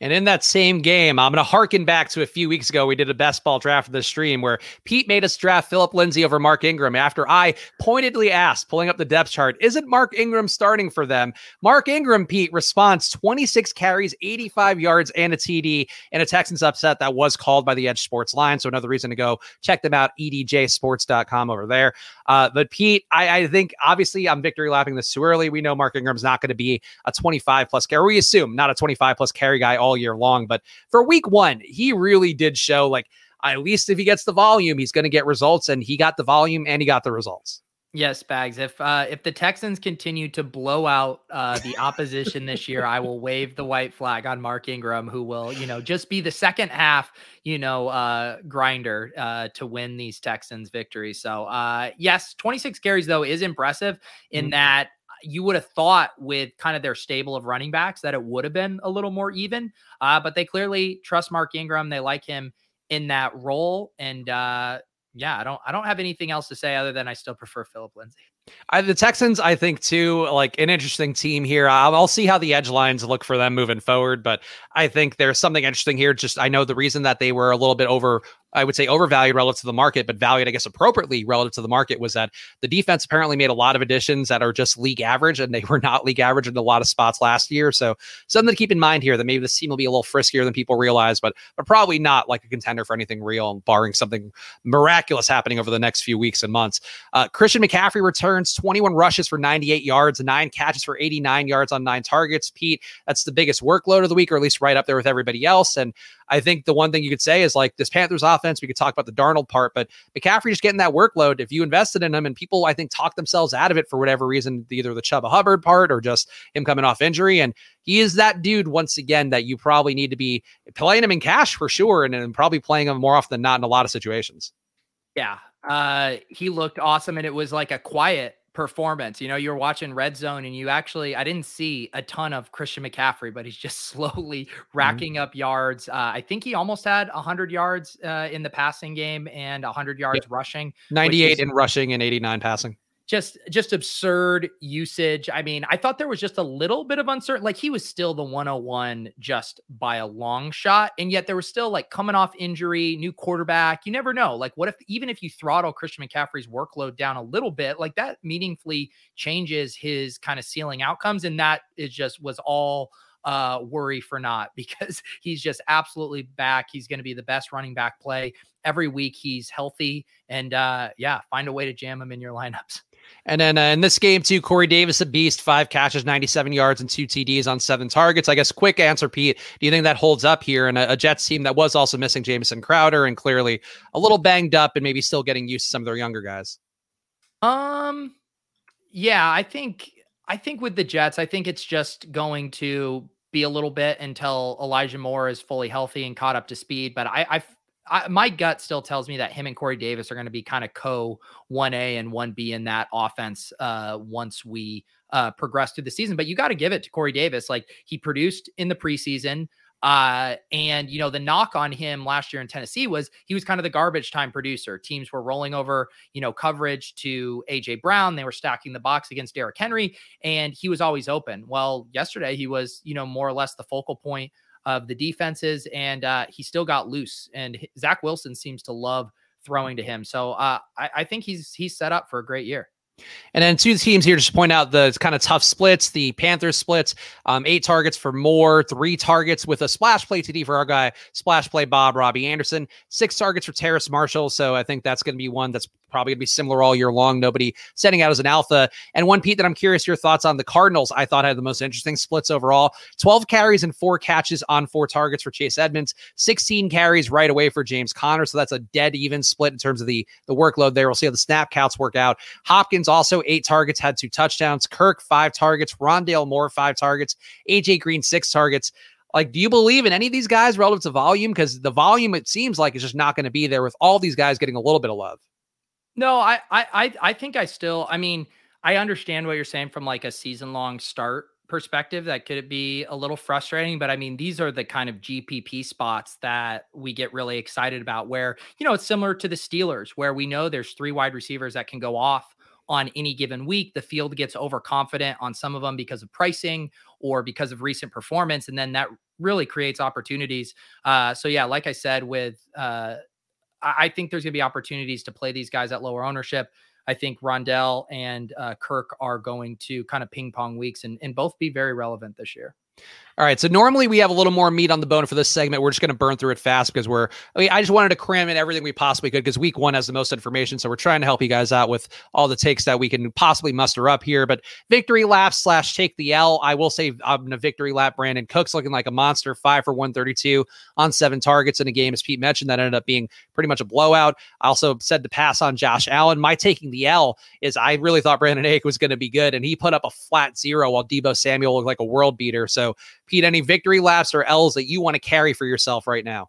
[SPEAKER 1] And in that same game, I'm going to harken back to a few weeks ago. We did a best ball draft of the stream where Pete made us draft Phillip Lindsay over Mark Ingram after I pointedly asked, pulling up the depth chart, isn't Mark Ingram starting for them? Mark Ingram, Pete, responds 26 carries, 85 yards, and a TD in a Texans upset that was called by the EdjSports line. So another reason to go check them out, edjsports.com over there. Uh, but Pete, I, I, think obviously I'm victory lapping this too early. We know Mark Ingram's not going to be a 25 plus carry. We assume not a 25 plus carry guy all year long. But for week one, he really did show like at least if he gets the volume, he's going to get results. And he got the volume and he got the results.
[SPEAKER 2] Yes, Spags. If uh, if the Texans continue to blow out uh, the opposition this year, I will wave the white flag on Mark Ingram, who will, you know, just be the second half, you know, uh, grinder uh, to win these Texans victories. So, uh, yes, 26 carries though is impressive in mm-hmm. that you would have thought with kind of their stable of running backs that it would have been a little more even. Uh, but they clearly trust Mark Ingram. They like him in that role, and uh, yeah, I don't I don't have anything else to say other than I still prefer Phillip Lindsay.
[SPEAKER 1] I, the Texans, I think, too, like an interesting team here. I'll, I'll, see how the edge lines look for them moving forward, but I think there's something interesting here. Just I know the reason that they were a little bit over I would say overvalued relative to the market, but valued, I guess, appropriately relative to the market was that the defense apparently made a lot of additions that are just league average, and they were not league average in a lot of spots last year. So something to keep in mind here that maybe this team will be a little friskier than people realize, but but probably not like a contender for anything real, barring something miraculous happening over the next few weeks and months. Uh, Christian McCaffrey returns 21 rushes for 98 yards, nine catches for 89 yards on nine targets. Pete, that's the biggest workload of the week, or at least right up there with everybody else. And I think the one thing you could say is like this Panthers offense, we could talk about the Darnold part, but McCaffrey just getting that workload. If you invested in him and people, I think, talk themselves out of it for whatever reason, either the Chuba Hubbard part or just him coming off injury. And he is that dude once again that you probably need to be playing him in cash for sure and, and probably playing him more often than not in a lot of situations.
[SPEAKER 2] Yeah. Uh, he looked awesome and it was like a quiet performance. You know, you're watching Red Zone and you actually, I didn't see a ton of Christian McCaffrey, but he's just slowly mm-hmm. racking mm-hmm. up yards. Uh, I think he almost had 100 yards uh, in the passing game and 100 yards rushing.
[SPEAKER 1] 98 is, in rushing and 89 passing
[SPEAKER 2] just just absurd usage. I mean, I thought there was just a little bit of uncertain. Like he was still the 101 just by a long shot, and yet there was still like coming off injury, new quarterback. You never know. Like, what if even if you throttle Christian McCaffrey's workload down a little bit, like that meaningfully changes his kind of ceiling outcomes, and that is just was all uh, worry for not because he's just absolutely back. He's going to be the best running back play every week. He's healthy, and uh, yeah, find a way to jam him in your lineups.
[SPEAKER 1] And then uh, in this game, too, Corey Davis, a beast, five catches, 97 yards, and two TDs on seven targets. I guess, quick answer, Pete. Do you think that holds up here? And a, a Jets team that was also missing Jamison Crowder and clearly a little banged up and maybe still getting used to some of their younger guys?
[SPEAKER 2] Um, yeah, I think I think with the Jets, I think it's just going to be a little bit until Elijah Moore is fully healthy and caught up to speed. But I, I I, my gut still tells me that him and Corey Davis are going to be kind of co 1A and 1B in that offense uh, once we uh, progress through the season. But you got to give it to Corey Davis. Like he produced in the preseason. Uh, and you know, the knock on him last year in Tennessee was he was kind of the garbage time producer. Teams were rolling over, you know, coverage to AJ Brown. They were stacking the box against Derrick Henry, and he was always open. Well, yesterday he was, you know, more or less the focal point of the defenses, and uh, he still got loose. And Zach Wilson seems to love throwing to him. So uh, I, I think he's he's set up for a great year.
[SPEAKER 1] And then two teams here, just point out the kind of tough splits. The Panthers splits, um, eight targets for Moore, three targets with a splash play TD for our guy, splash play Bob Robbie Anderson, six targets for Terrace Marshall. So I think that's going to be one that's probably going to be similar all year long. Nobody setting out as an alpha. And one, Pete, that I'm curious your thoughts on the Cardinals, I thought had the most interesting splits overall 12 carries and four catches on four targets for Chase Edmonds, 16 carries right away for James Conner. So that's a dead even split in terms of the, the workload there. We'll see how the snap counts work out. Hopkins also eight targets, had two touchdowns. Kirk, five targets. Rondale Moore, five targets. AJ Green, six targets. Like, do you believe in any of these guys relative to volume? Because the volume, it seems like, is just not going to be there with all these guys getting a little bit of love.
[SPEAKER 2] No, I, I, I think I still. I mean, I understand what you're saying from like a season long start perspective. That could be a little frustrating, but I mean, these are the kind of GPP spots that we get really excited about. Where you know it's similar to the Steelers, where we know there's three wide receivers that can go off on any given week. The field gets overconfident on some of them because of pricing or because of recent performance, and then that really creates opportunities. Uh, so yeah, like I said, with uh, I think there's going to be opportunities to play these guys at lower ownership. I think Rondale and uh, Kirk are going to kind of ping pong weeks and, and both be very relevant this year.
[SPEAKER 1] All right. So normally we have a little more meat on the bone for this segment. We're just going to burn through it fast because we're, I, mean, I just wanted to cram in everything we possibly could because week one has the most information. So we're trying to help you guys out with all the takes that we can possibly muster up here. But victory lap slash take the L. I will say I'm in a victory lap. Brandin Cooks looking like a monster, five for 132 on seven targets in a game, as Pete mentioned, that ended up being pretty much a blowout. I also said to pass on Josh Allen. My taking the L is I really thought Brandon Aiyuk was going to be good, and he put up a flat zero while Deebo Samuel looked like a world beater. So, Pete, any victory laps or L's that you want to carry for yourself right now?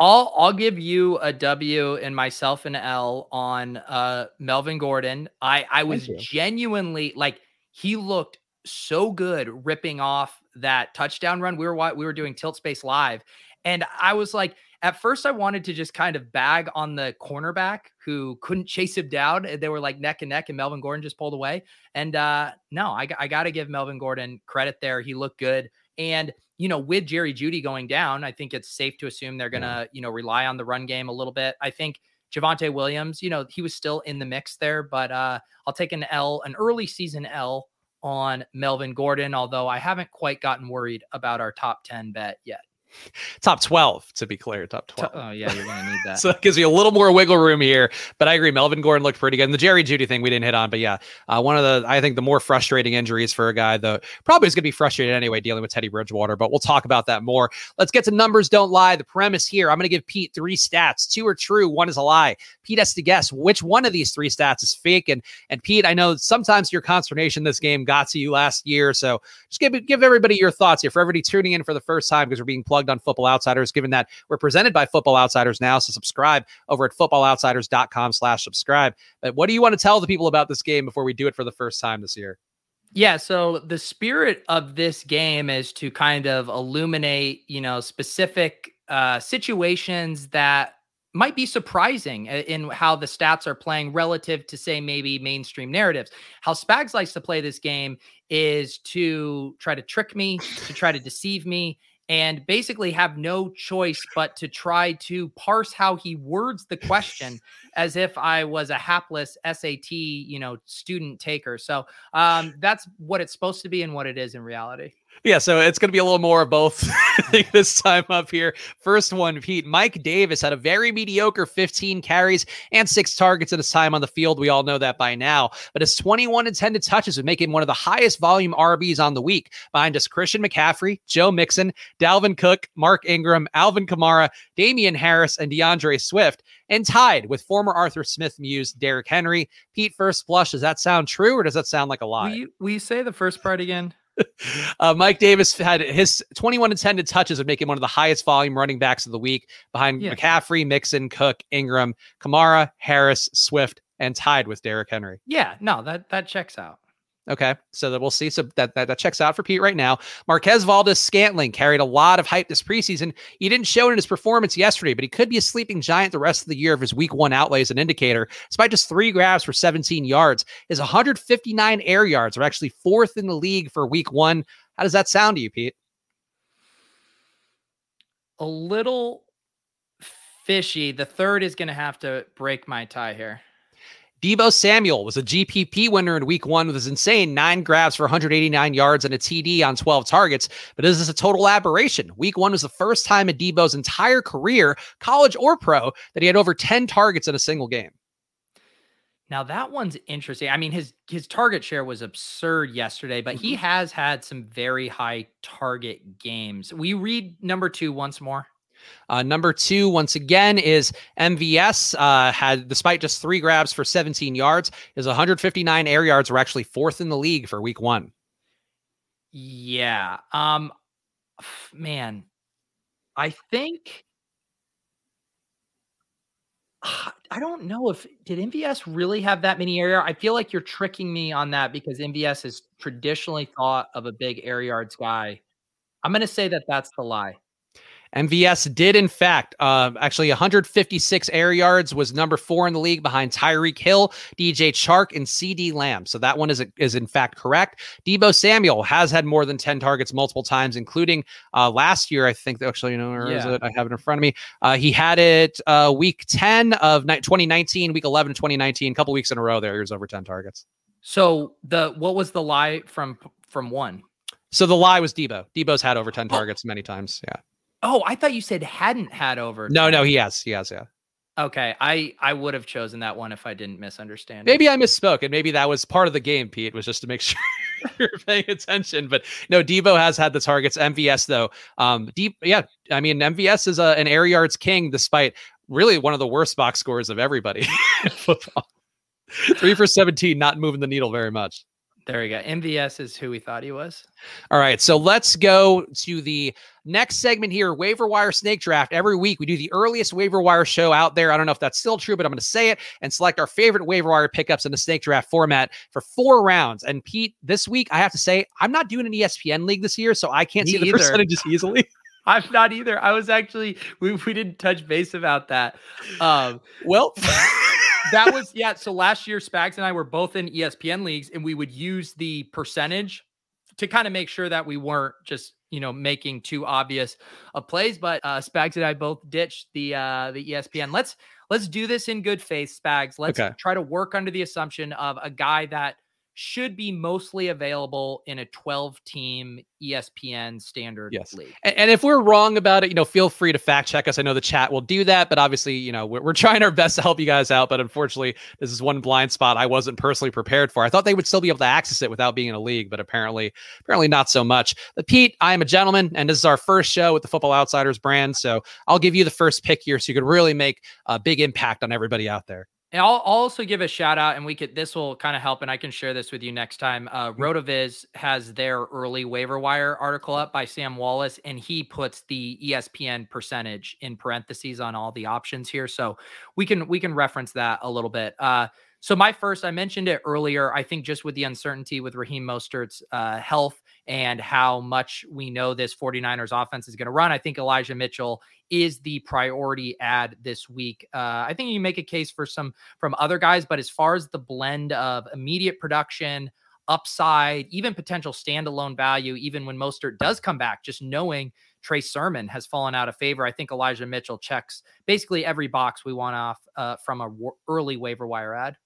[SPEAKER 2] I'll I'll give you a W and myself an L on uh Melvin Gordon. I I was genuinely like he looked so good ripping off that touchdown run. We were we were doing tilt space live and I was like at first I wanted to just kind of bag on the cornerback who couldn't chase him down. They were like neck and neck and Melvin Gordon just pulled away. And uh no, I I got to give Melvin Gordon credit there. He looked good. And, you know, with Jerry Jeudy going down, I think it's safe to assume they're going to, you know, rely on the run game a little bit. I think Javonte Williams, you know, he was still in the mix there, but uh, I'll take an L, an early season L on Melvin Gordon, although I haven't quite gotten worried about our top 10 bet yet
[SPEAKER 1] top 12 to be clear top 12
[SPEAKER 2] oh yeah you're gonna need that.
[SPEAKER 1] So it gives you a little more wiggle room here but i agree melvin gordon looked pretty good and the jerry jeudy thing we didn't hit on but yeah uh, one of the i think the more frustrating injuries for a guy though probably is gonna be frustrated anyway dealing with teddy bridgewater but we'll talk about that more. Let's get to numbers don't lie. The premise here i'm gonna give pete three stats. Two are true one is a lie. Pete has to guess which one of these three stats is fake and and pete i know sometimes your consternation this game got to you last year so just give give everybody your thoughts here. For everybody tuning in for the first time because we're being plugged plugged on Football Outsiders, given that we're presented by Football Outsiders now. So subscribe over at footballoutsiders.com slash subscribe. But what do you want to tell the people about this game before we do it for the first time this year?
[SPEAKER 2] Yeah, so the spirit of this game is to kind of illuminate, you know, specific uh, situations that might be surprising in how the stats are playing relative to say maybe mainstream narratives. How Spags likes to play this game is to try to trick me, to try to deceive me, and basically have no choice but to try to parse how he words the question as if I was a hapless SAT, you know, student taker. So um, that's what it's supposed to be and what it is in reality.
[SPEAKER 1] Yeah, so it's going to be a little more of both this time up here. First one, Pete. Mike Davis had a very mediocre 15 carries and six targets in his time on the field. We all know that by now. But his 21 intended touches would make him one of the highest volume RBs on the week, behind just Christian McCaffrey, Joe Mixon, Dalvin Cook, Mark Ingram, Alvin Kamara, Damien Harris, and D'Andre Swift, and tied with former Arthur Smith muse Derrick Henry. Pete, first blush, does that sound true or does that sound like a lie?
[SPEAKER 2] Will you, will you say the first part again?
[SPEAKER 1] Uh, Mike Davis had his 21 intended touches would make him one of the highest volume running backs of the week behind yeah. McCaffrey, Mixon, Cook, Ingram, Kamara, Harris, Swift, and tied with Derrick Henry.
[SPEAKER 2] Yeah, no, that that checks out.
[SPEAKER 1] Okay, so that we'll see. So that, that that checks out for Pete right now. Marquez Valdes-Scantling carried a lot of hype this preseason. He didn't show it in his performance yesterday, but he could be a sleeping giant the rest of the year if his week one outlay is an indicator. Despite just three grabs for 17 yards, his 159 air yards are actually fourth in the league for week one. How does that sound to you, Pete?
[SPEAKER 2] A little fishy. The third is going to have to break my tie here.
[SPEAKER 1] Deebo Samuel was a GPP winner in week one with his insane nine grabs for 189 yards and a TD on 12 targets. But this is a total aberration. Week one was the first time in Deebo's entire career, college or pro, that he had over 10 targets in a single game.
[SPEAKER 2] Now that one's interesting. I mean, his his target share was absurd yesterday, but he mm-hmm. has had some very high target games. We read number two once more.
[SPEAKER 1] Uh, number two, once again, is MVS. Uh, had despite just three grabs for 17 yards, his 159 air yards were actually fourth in the league for week one.
[SPEAKER 2] Yeah. Um, man, I think I don't know if did MVS really have that many air. I feel like you're tricking me on that because MVS is traditionally thought of a big air yards guy. I'm going to say that that's the lie.
[SPEAKER 1] MVS did, in fact, uh, actually 156 air yards, was number four in the league behind Tyreek Hill, DJ Chark, and CeeDee Lamb. So that one is, is in fact correct. Deebo Samuel has had more than 10 targets multiple times, including uh, last year. I think actually, you know, where yeah. is it? I have it in front of me. Uh, he had it uh, week 10 of 2019, week 11 of 2019, a couple weeks in a row there. He was over 10 targets.
[SPEAKER 2] So the what was the lie from from one?
[SPEAKER 1] So the lie was Deebo. Deebo's had over 10 targets many times. Yeah.
[SPEAKER 2] Oh, I thought you said hadn't had over.
[SPEAKER 1] No, no, he has. He has, yeah.
[SPEAKER 2] Okay, I I would have chosen that one if I didn't misunderstand.
[SPEAKER 1] Maybe it. I misspoke, and maybe that was part of the game. Pete was just to make sure you're paying attention. But no, Deebo has had the targets. MVS though, um, deep, yeah. I mean, MVS is a, an air yards king, despite really one of the worst box scores of everybody football. Three for seventeen, not moving the needle very much.
[SPEAKER 2] There we go. MVS is who we thought he was.
[SPEAKER 1] All right. So let's go to the next segment here waiver wire snake draft. Every week we do the earliest waiver wire show out there. I don't know if that's still true, but I'm going to say it and select our favorite waiver wire pickups in the snake draft format for four rounds. And Pete, this week I have to say, I'm not doing an ESPN league this year, so I can't Me see the either. percentages easily.
[SPEAKER 2] I'm not either. I was actually, we, we didn't touch base about that. Um,
[SPEAKER 1] well,
[SPEAKER 2] that was yeah. So last year, Spags and I were both in ESPN leagues, and we would use the percentage to kind of make sure that we weren't just you know making too obvious of plays. But uh, Spags and I both ditched the uh, the ESPN. Let's let's do this in good faith, Spags. Let's okay. try to work under the assumption of a guy that should be mostly available in a 12 team ESPN standard yes. league.
[SPEAKER 1] And, and, if we're wrong about it, you know, feel free to fact check us. I know the chat will do that, but obviously, you know, we're, we're trying our best to help you guys out. But unfortunately, this is one blind spot I wasn't personally prepared for. I thought they would still be able to access it without being in a league, but apparently, apparently not so much. But Pete, I am a gentleman, and this is our first show with the Football Outsiders brand. So I'll give you the first pick here so you can really make a big impact on everybody out there.
[SPEAKER 2] And I'll, also give a shout out, and we could this will kind of help, and I can share this with you next time. Uh, mm-hmm. Rotoviz has their early waiver wire article up by Sam Wallace, and he puts the ESPN percentage in parentheses on all the options here, so we can we can reference that a little bit. Uh, so my first, I mentioned it earlier. I think just with the uncertainty with Raheem Mostert's uh, health and how much we know this 49ers offense is going to run, I think Elijah Mitchell is the priority add this week. Uh, I think you make a case for some from other guys, but as far as the blend of immediate production, upside, even potential standalone value, even when Mostert does come back, just knowing Trey Sermon has fallen out of favor. I think Elijah Mitchell checks basically every box we want off uh, from a w- early waiver wire add.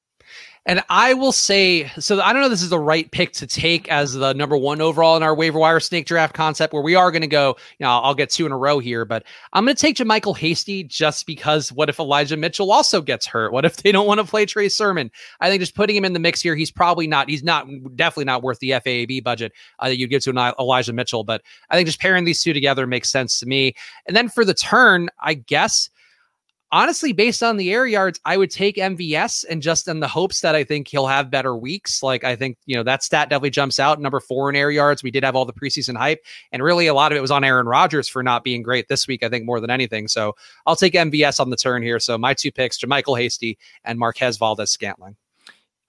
[SPEAKER 1] And I will say, so I don't know this is the right pick to take as the number one overall in our waiver wire snake draft concept, where we are going to go, you know, I'll get two in a row here, but I'm going to take JaMycal Hasty just because what if Elijah Mitchell also gets hurt? What if they don't want to play Trey Sermon? I think just putting him in the mix here, he's probably not, he's not, definitely not worth the FAAB budget uh, that you'd give to an Elijah Mitchell, but I think just pairing these two together makes sense to me. And then for the turn, I guess honestly, based on the air yards, I would take MVS and just in the hopes that I think he'll have better weeks. Like I think, you know, that stat definitely jumps out. Number four in air yards. We did have all the preseason hype. And really a lot of it was on Aaron Rodgers for not being great this week, I think, more than anything. So I'll take MVS on the turn here. So my two picks, JaMycal Hasty and Marquez Valdes-Scantling.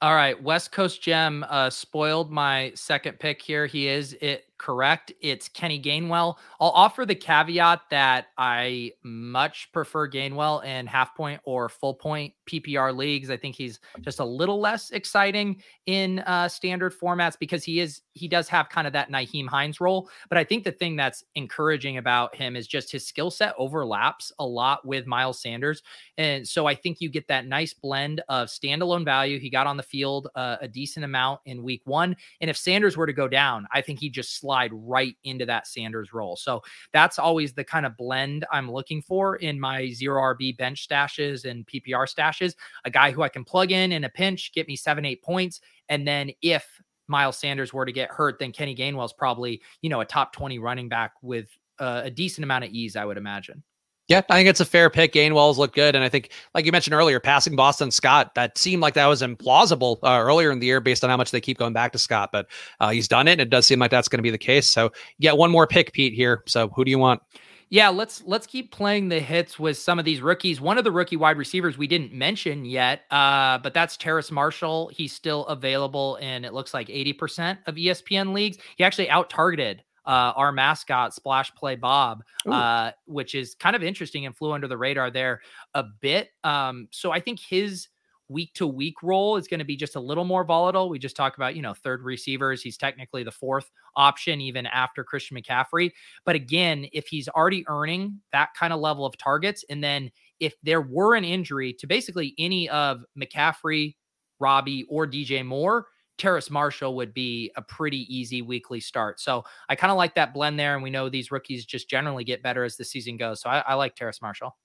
[SPEAKER 2] All right, West Coast Gem uh, spoiled my second pick here. He is it correct. It's Kenny Gainwell. I'll offer the caveat that I much prefer Gainwell in half point or full point PPR leagues. I think he's just a little less exciting in uh, standard formats because he is he does have kind of that Nyheim Hines role. But I think the thing that's encouraging about him is just his skill set overlaps a lot with Miles Sanders, and so I think you get that nice blend of standalone value. He got on the field uh, a decent amount in week one, and if Sanders were to go down, I think he just slide right into that Sanders role. So that's always the kind of blend I'm looking for in my zero RB bench stashes and PPR stashes. A guy who I can plug in in a pinch, get me seven, eight points. And then if Miles Sanders were to get hurt, then Kenny Gainwell's probably, you know, a top 20 running back with uh, a decent amount of ease, I would imagine.
[SPEAKER 1] Yeah, I think it's a fair pick. Gainwell's look good, and I think, like you mentioned earlier, passing Boston Scott that seemed like that was implausible uh, earlier in the year based on how much they keep going back to Scott, but uh, he's done it, and it does seem like that's going to be the case. So, yeah, one more pick, Pete. Here, so who do you want?
[SPEAKER 2] Yeah, let's let's keep playing the hits with some of these rookies. One of the rookie wide receivers we didn't mention yet, uh, but that's Terrace Marshall. He's still available in it looks like 80% of ESPN leagues. He actually out targeted uh, our mascot, Splash Play Bob, uh, which is kind of interesting and flew under the radar there a bit. Um, so I think his week to week role is going to be just a little more volatile. We just talked about, you know, third receivers. He's technically the fourth option, even after Christian McCaffrey. But again, if he's already earning that kind of level of targets, and then if there were an injury to basically any of McCaffrey, Robbie, or DJ Moore, Terrace Marshall would be a pretty easy weekly start. So I kind of like that blend there. And we know these rookies just generally get better as the season goes. So I, I like Terrace Marshall.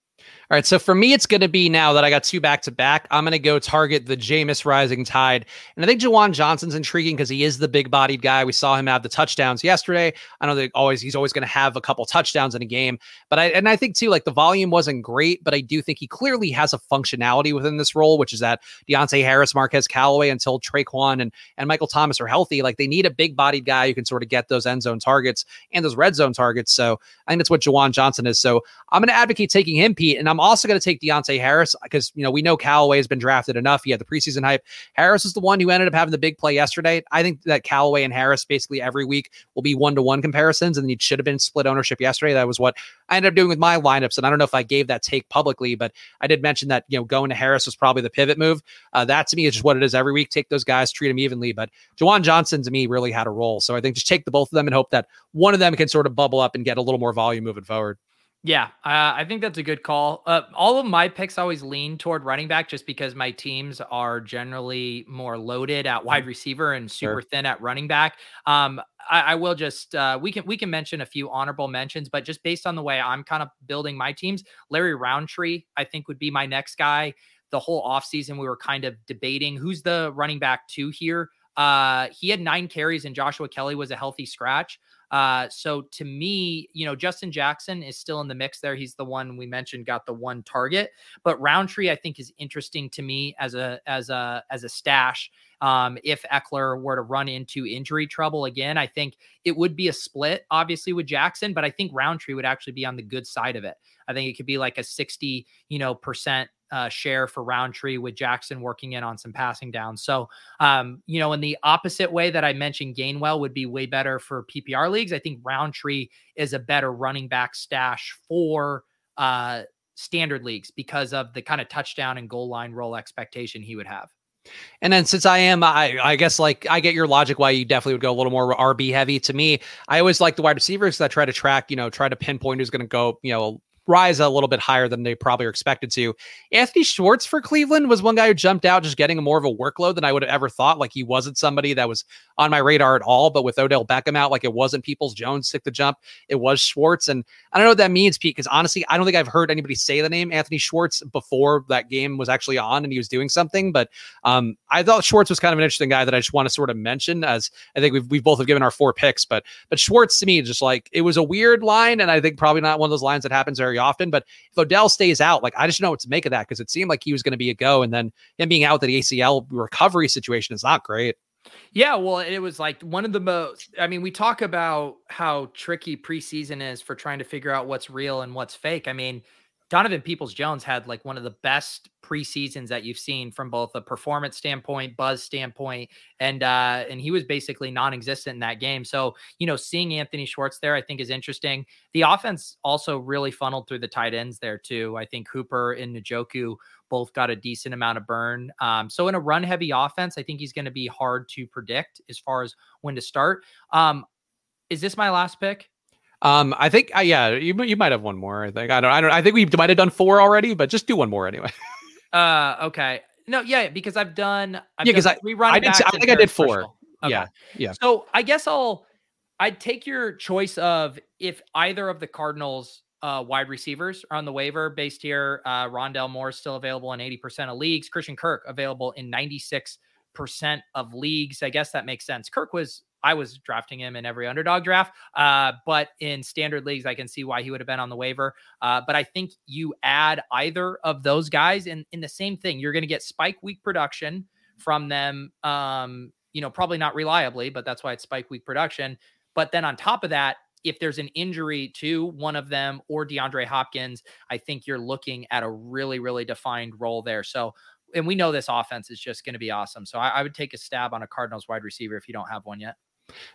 [SPEAKER 1] All right, so for me, it's going to be now that I got two back to back. I'm going to go target the Jameis Rising Tide, and I think Juwan Johnson's intriguing because he is the big bodied guy. We saw him have the touchdowns yesterday. I know that always he's always going to have a couple touchdowns in a game, but I and I think too like the volume wasn't great, but I do think he clearly has a functionality within this role, which is that Deonte Harris, Marquez Callaway, until Tre'Quan and and Michael Thomas are healthy, like they need a big bodied guy who can sort of get those end zone targets and those red zone targets. So I think that's what Juwan Johnson is. So I'm going to advocate taking him, Pete, and I'm also going to take Deonte Harris because, you know, we know Callaway has been drafted enough. He had the preseason hype. Harris is the one who ended up having the big play yesterday. I think that Callaway and Harris basically every week will be one to one comparisons, and he should have been split ownership yesterday. That was what I ended up doing with my lineups. And I don't know if I gave that take publicly, but I did mention that, you know, going to Harris was probably the pivot move. Uh, that to me is just what it is every week. Take those guys, treat them evenly. But Juwan Johnson to me really had a role. So I think just take the both of them and hope that one of them can sort of bubble up and get a little more volume moving forward.
[SPEAKER 2] Yeah, uh, I think that's a good call. Uh, all of my picks always lean toward running back just because my teams are generally more loaded at wide receiver and super sure. thin at running back. Um, I, I, will just uh, we can we can mention a few honorable mentions, but just based on the way I'm kind of building my teams, Larry Rountree I think would be my next guy. The whole offseason we were kind of debating who's the running back two here. Uh, he had nine carries and Joshua Kelly was a healthy scratch. Uh, so to me, you know, Justin Jackson is still in the mix there. He's the one we mentioned got the one target, but Rountree I think is interesting to me as a as a as a stash. Um, if Ekeler were to run into injury trouble again, I think it would be a split, obviously, with Jackson, but I think Rountree would actually be on the good side of it. I think it could be like a 60, you know, percent uh, share for Rountree with Jackson working in on some passing downs. So, um, you know, in the opposite way that I mentioned, Gainwell would be way better for PPR leagues. I think Rountree is a better running back stash for uh, standard leagues because of the kind of touchdown and goal line role expectation he would have.
[SPEAKER 1] And then since I am, I, I guess like I get your logic why you definitely would go a little more RB heavy. To me, I always like the wide receivers that try to track, you know, try to pinpoint who's going to go, you know, rise a little bit higher than they probably are expected to. Anthony Schwartz for Cleveland was one guy who jumped out, just getting more of a workload than I would have ever thought. Like he wasn't somebody that was on my radar at all. But with Odell Beckham out, like it wasn't Peoples Jones took the jump, it was Schwartz. And I don't know what that means, Pete, because honestly, I don't think I've heard anybody say the name Anthony Schwartz before that game was actually on and he was doing something. But um, I thought Schwartz was kind of an interesting guy that I just want to sort of mention as I think we've we've both have given our four picks, but but Schwartz to me just like it was a weird line, and I think probably not one of those lines that happens very often. But if Odell stays out, like I just know what to make of that because it seemed like he was going to be a go, and then him being out with the ACL recovery situation is not great.
[SPEAKER 2] Yeah, well, it was like one of the most. I mean, we talk about how tricky preseason is for trying to figure out what's real and what's fake. I mean, Donovan Peoples Jones had like one of the best preseasons that you've seen from both a performance standpoint, buzz standpoint, and uh, and he was basically non-existent in that game. So you know, seeing Anthony Schwartz there, I think is interesting. The offense also really funneled through the tight ends there too. I think Hooper and Njoku both got a decent amount of burn. Um, so in a run-heavy offense, I think he's going to be hard to predict as far as when to start. Um, is this my last pick?
[SPEAKER 1] Um, I think, uh, yeah, you you might have one more. I think I don't, I don't. I think we might have done four already, but just do one more anyway.
[SPEAKER 2] uh, okay. No, yeah, because I've done. I've
[SPEAKER 1] yeah, because I we run. I did. I think I did four. Okay. Yeah, yeah.
[SPEAKER 2] So I guess I'll. I'd take your choice of if either of the Cardinals uh, wide receivers are on the waiver based here. Uh, Rondale Moore is still available in 80% of leagues. Christian Kirk available in 96% of leagues. I guess that makes sense. Kirk was I was drafting him in every underdog draft. Uh, but in standard leagues, I can see why he would have been on the waiver. Uh, but I think you add either of those guys in, in the same thing. You're going to get spike week production from them. Um, you know, probably not reliably, but that's why it's spike week production. But then on top of that, if there's an injury to one of them or DeAndre Hopkins, I think you're looking at a really, really defined role there. So, and we know this offense is just going to be awesome. So I, I would take a stab on a Cardinals wide receiver if you don't have one yet.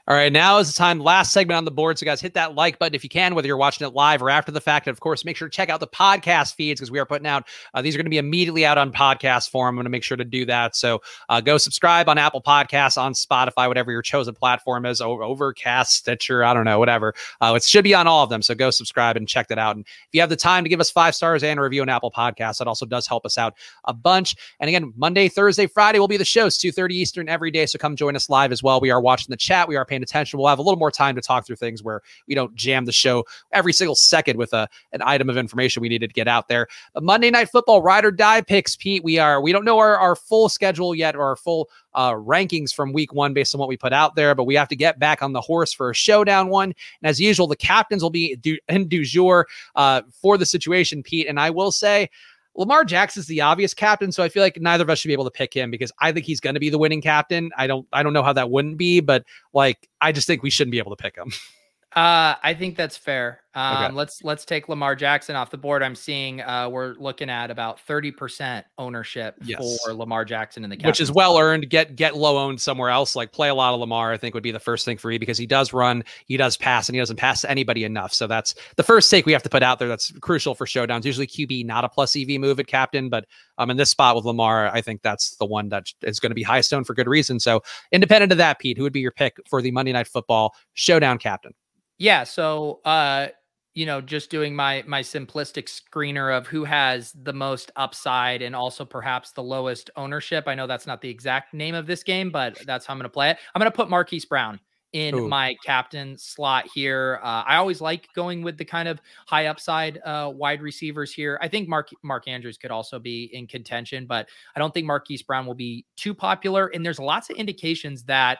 [SPEAKER 1] All right, now is the time. Last segment on the board. So, guys, hit that like button if you can, whether you're watching it live or after the fact. And of course, make sure to check out the podcast feeds because we are putting out uh, these are going to be immediately out on podcast form. I'm going to make sure to do that. So, uh, go subscribe on Apple Podcasts, on Spotify, whatever your chosen platform is, Overcast, Stitcher, I don't know, whatever. Uh, it should be on all of them. So, go subscribe and check that out. And if you have the time to give us five stars and a review on Apple Podcasts, that also does help us out a bunch. And again, Monday, Thursday, Friday will be the shows, 2:30 Eastern every day. So, come join us live as well. We are watching the chat. We are paying attention. We'll have a little more time to talk through things where we don't jam the show every single second with a an item of information we needed to get out there. But Monday Night Football ride or die picks, Pete. We are we don't know our, our full schedule yet or our full uh, rankings from week one based on what we put out there, but we have to get back on the horse for a showdown one. And as usual, the captains will be in du jour uh, for the situation, Pete. And I will say, Lamar Jackson's the obvious captain, so I feel like neither of us should be able to pick him because I think he's going to be the winning captain. I don't I don't know how that wouldn't be, but like I just think we shouldn't be able to pick him.
[SPEAKER 2] Uh, I think that's fair. Um, okay. Let's let's take Lamar Jackson off the board. I'm seeing uh, we're looking at about 30% ownership yes. for Lamar Jackson in the catch.
[SPEAKER 1] which is well earned. Get get low owned somewhere else. Like play a lot of Lamar. I think would be the first thing for you because he does run, he does pass, and he doesn't pass to anybody enough. So that's the first take we have to put out there. That's crucial for showdowns. Usually QB not a plus EV move at captain, but um in this spot with Lamar, I think that's the one that is going to be highest owned for good reason. So independent of that, Pete, who would be your pick for the Monday Night Football showdown captain?
[SPEAKER 2] Yeah. So, uh, you know, just doing my my simplistic screener of who has the most upside and also perhaps the lowest ownership. I know that's not the exact name of this game, but that's how I'm going to play it. I'm going to put Marquise Brown in Ooh. my captain slot here. Uh, I always like going with the kind of high upside uh, wide receivers here. I think Mark Mark Andrews could also be in contention, but I don't think Marquise Brown will be too popular. And there's lots of indications that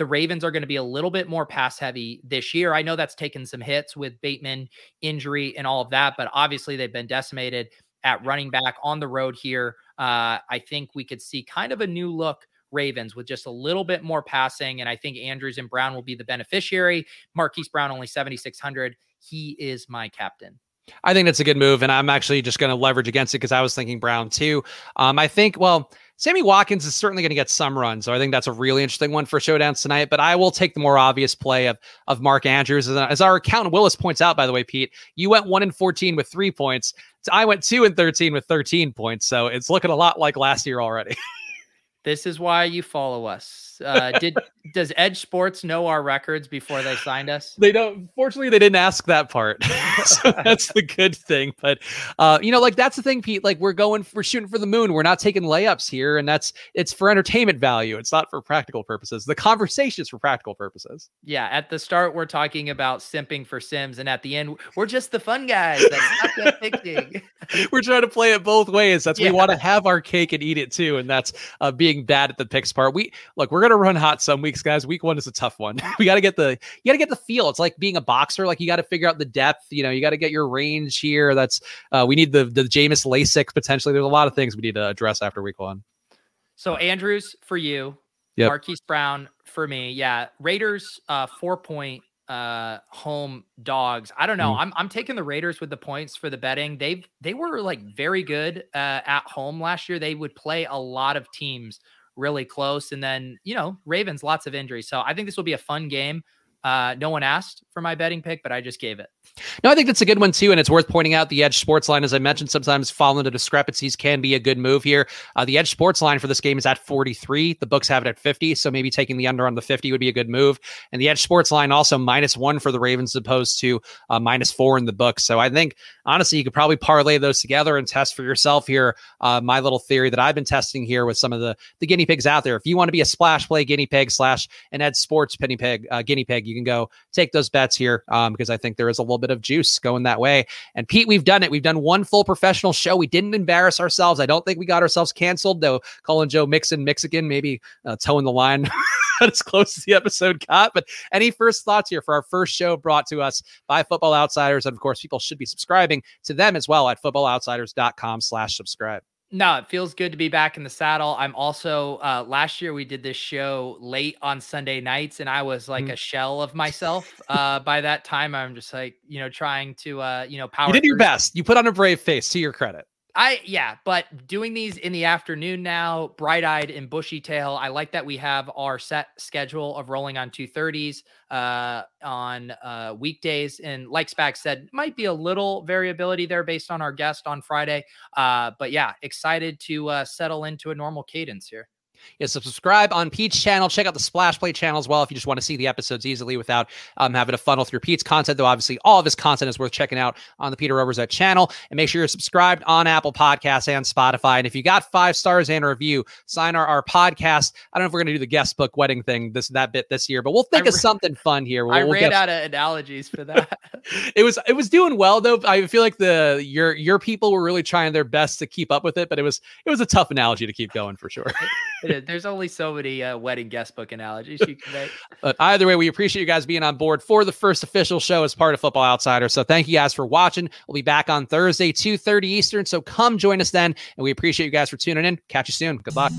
[SPEAKER 2] the Ravens are going to be a little bit more pass heavy this year. I know that's taken some hits with Bateman injury and all of that, but obviously they've been decimated at running back on the road here. Uh, I think we could see kind of a new look Ravens with just a little bit more passing. And I think Andrews and Brown will be the beneficiary. Marquise Brown only 7,600. He is my captain.
[SPEAKER 1] I think that's a good move. And I'm actually just going to leverage against it because I was thinking Brown too. Um, I think, well, Sammy Watkins is certainly going to get some runs, so I think that's a really interesting one for showdowns tonight. But I will take the more obvious play of of Mark Andrews, as our accountant Willis points out. By the way, Pete, you went one in fourteen with three points. I went two and thirteen with thirteen points, so it's looking a lot like last year already.
[SPEAKER 2] this is why you follow us Uh, did does EdjSports know our records before they signed us?
[SPEAKER 1] They don't. Fortunately, they didn't ask that part, so that's the good thing. But uh, you know, like that's the thing, Pete. Like we're going, we're shooting for the moon. We're not taking layups here, and that's it's for entertainment value. It's not for practical purposes. The conversation is for practical purposes.
[SPEAKER 2] Yeah. At the start, we're talking about simping for Sims, and at the end, we're just the fun guys that's not picking.
[SPEAKER 1] we're trying to play it both ways. That's yeah. we want to have our cake and eat it too, and that's uh, being bad at the picks part. We look, we're gonna run hot some weeks, guys. Week one is a tough one. we got to get the you got to get the feel. It's like being a boxer. Like you got to figure out the depth. You know, you got to get your range here. That's uh, we need the the Jameis LASIK potentially. There's a lot of things we need to address after week one.
[SPEAKER 2] So Andrews for you, yep. Marquise Brown for me. Yeah, Raiders uh, four point uh home dogs. I don't know. Mm. I'm I'm taking the Raiders with the points for the betting. They've they were like very good uh, at home last year. They would play a lot of teams really close and then, you know, Ravens lots of injuries. So I think this will be a fun game. Uh, no one asked for my betting pick, but I just gave it.
[SPEAKER 1] No, I think that's a good one too, and it's worth pointing out the EdjSports line, as I mentioned, sometimes falling the discrepancies can be a good move here. Uh, the EdjSports line for this game is at 43. The books have it at 50, so maybe taking the under on the 50 would be a good move. And the EdjSports line also minus one for the Ravens, opposed to uh, minus four in the books. So I think honestly, you could probably parlay those together and test for yourself here. Uh, my little theory that I've been testing here with some of the the guinea pigs out there. If you want to be a splash play guinea pig slash an EdjSports penny pig uh, guinea pig, you can go take those bets here um, because I think there is a little bit of juice going that way. And Pete, we've done it. We've done one full professional show. We didn't embarrass ourselves. I don't think we got ourselves canceled, though. Colin Joe Mixon, Mexican, maybe uh, toeing the line. as close as the episode got. But any first thoughts here for our first show brought to us by Football Outsiders? And of course, people should be subscribing to them as well at footballoutsiders.com slash subscribe.
[SPEAKER 2] No, it feels good to be back in the saddle. I'm also uh last year we did this show late on Sunday nights and I was like mm-hmm. a shell of myself. Uh by that time I'm just like, you know, trying to uh, you know, power
[SPEAKER 1] You did your best. You put on a brave face to your credit.
[SPEAKER 2] I yeah, but doing these in the afternoon now, bright eyed and bushy tail. I like that we have our set schedule of rolling on 230s uh, on uh, weekdays. And like Spags said, might be a little variability there based on our guest on Friday. Uh, but yeah, excited to uh, settle into a normal cadence here.
[SPEAKER 1] Yeah, so subscribe on Pete's channel. Check out the Splash Play channel as well if you just want to see the episodes easily without um, having to funnel through Pete's content. Though obviously all of his content is worth checking out on the Peter Overzet channel. And make sure you're subscribed on Apple Podcasts and Spotify. And if you got five stars and a review, sign our, our podcast. I don't know if we're going to do the guest book wedding thing this that bit this year, but we'll think I of something fun here. We'll,
[SPEAKER 2] I
[SPEAKER 1] we'll
[SPEAKER 2] ran get... out of analogies for that.
[SPEAKER 1] it was it was doing well though. I feel like the your your people were really trying their best to keep up with it, but it was it was a tough analogy to keep going for sure.
[SPEAKER 2] There's only so many uh, wedding guest book analogies you can make.
[SPEAKER 1] but either way, we appreciate you guys being on board for the first official show as part of Football Outsider. So thank you guys for watching. We'll be back on Thursday, 2.30 Eastern. So come join us then. And we appreciate you guys for tuning in. Catch you soon. Good luck.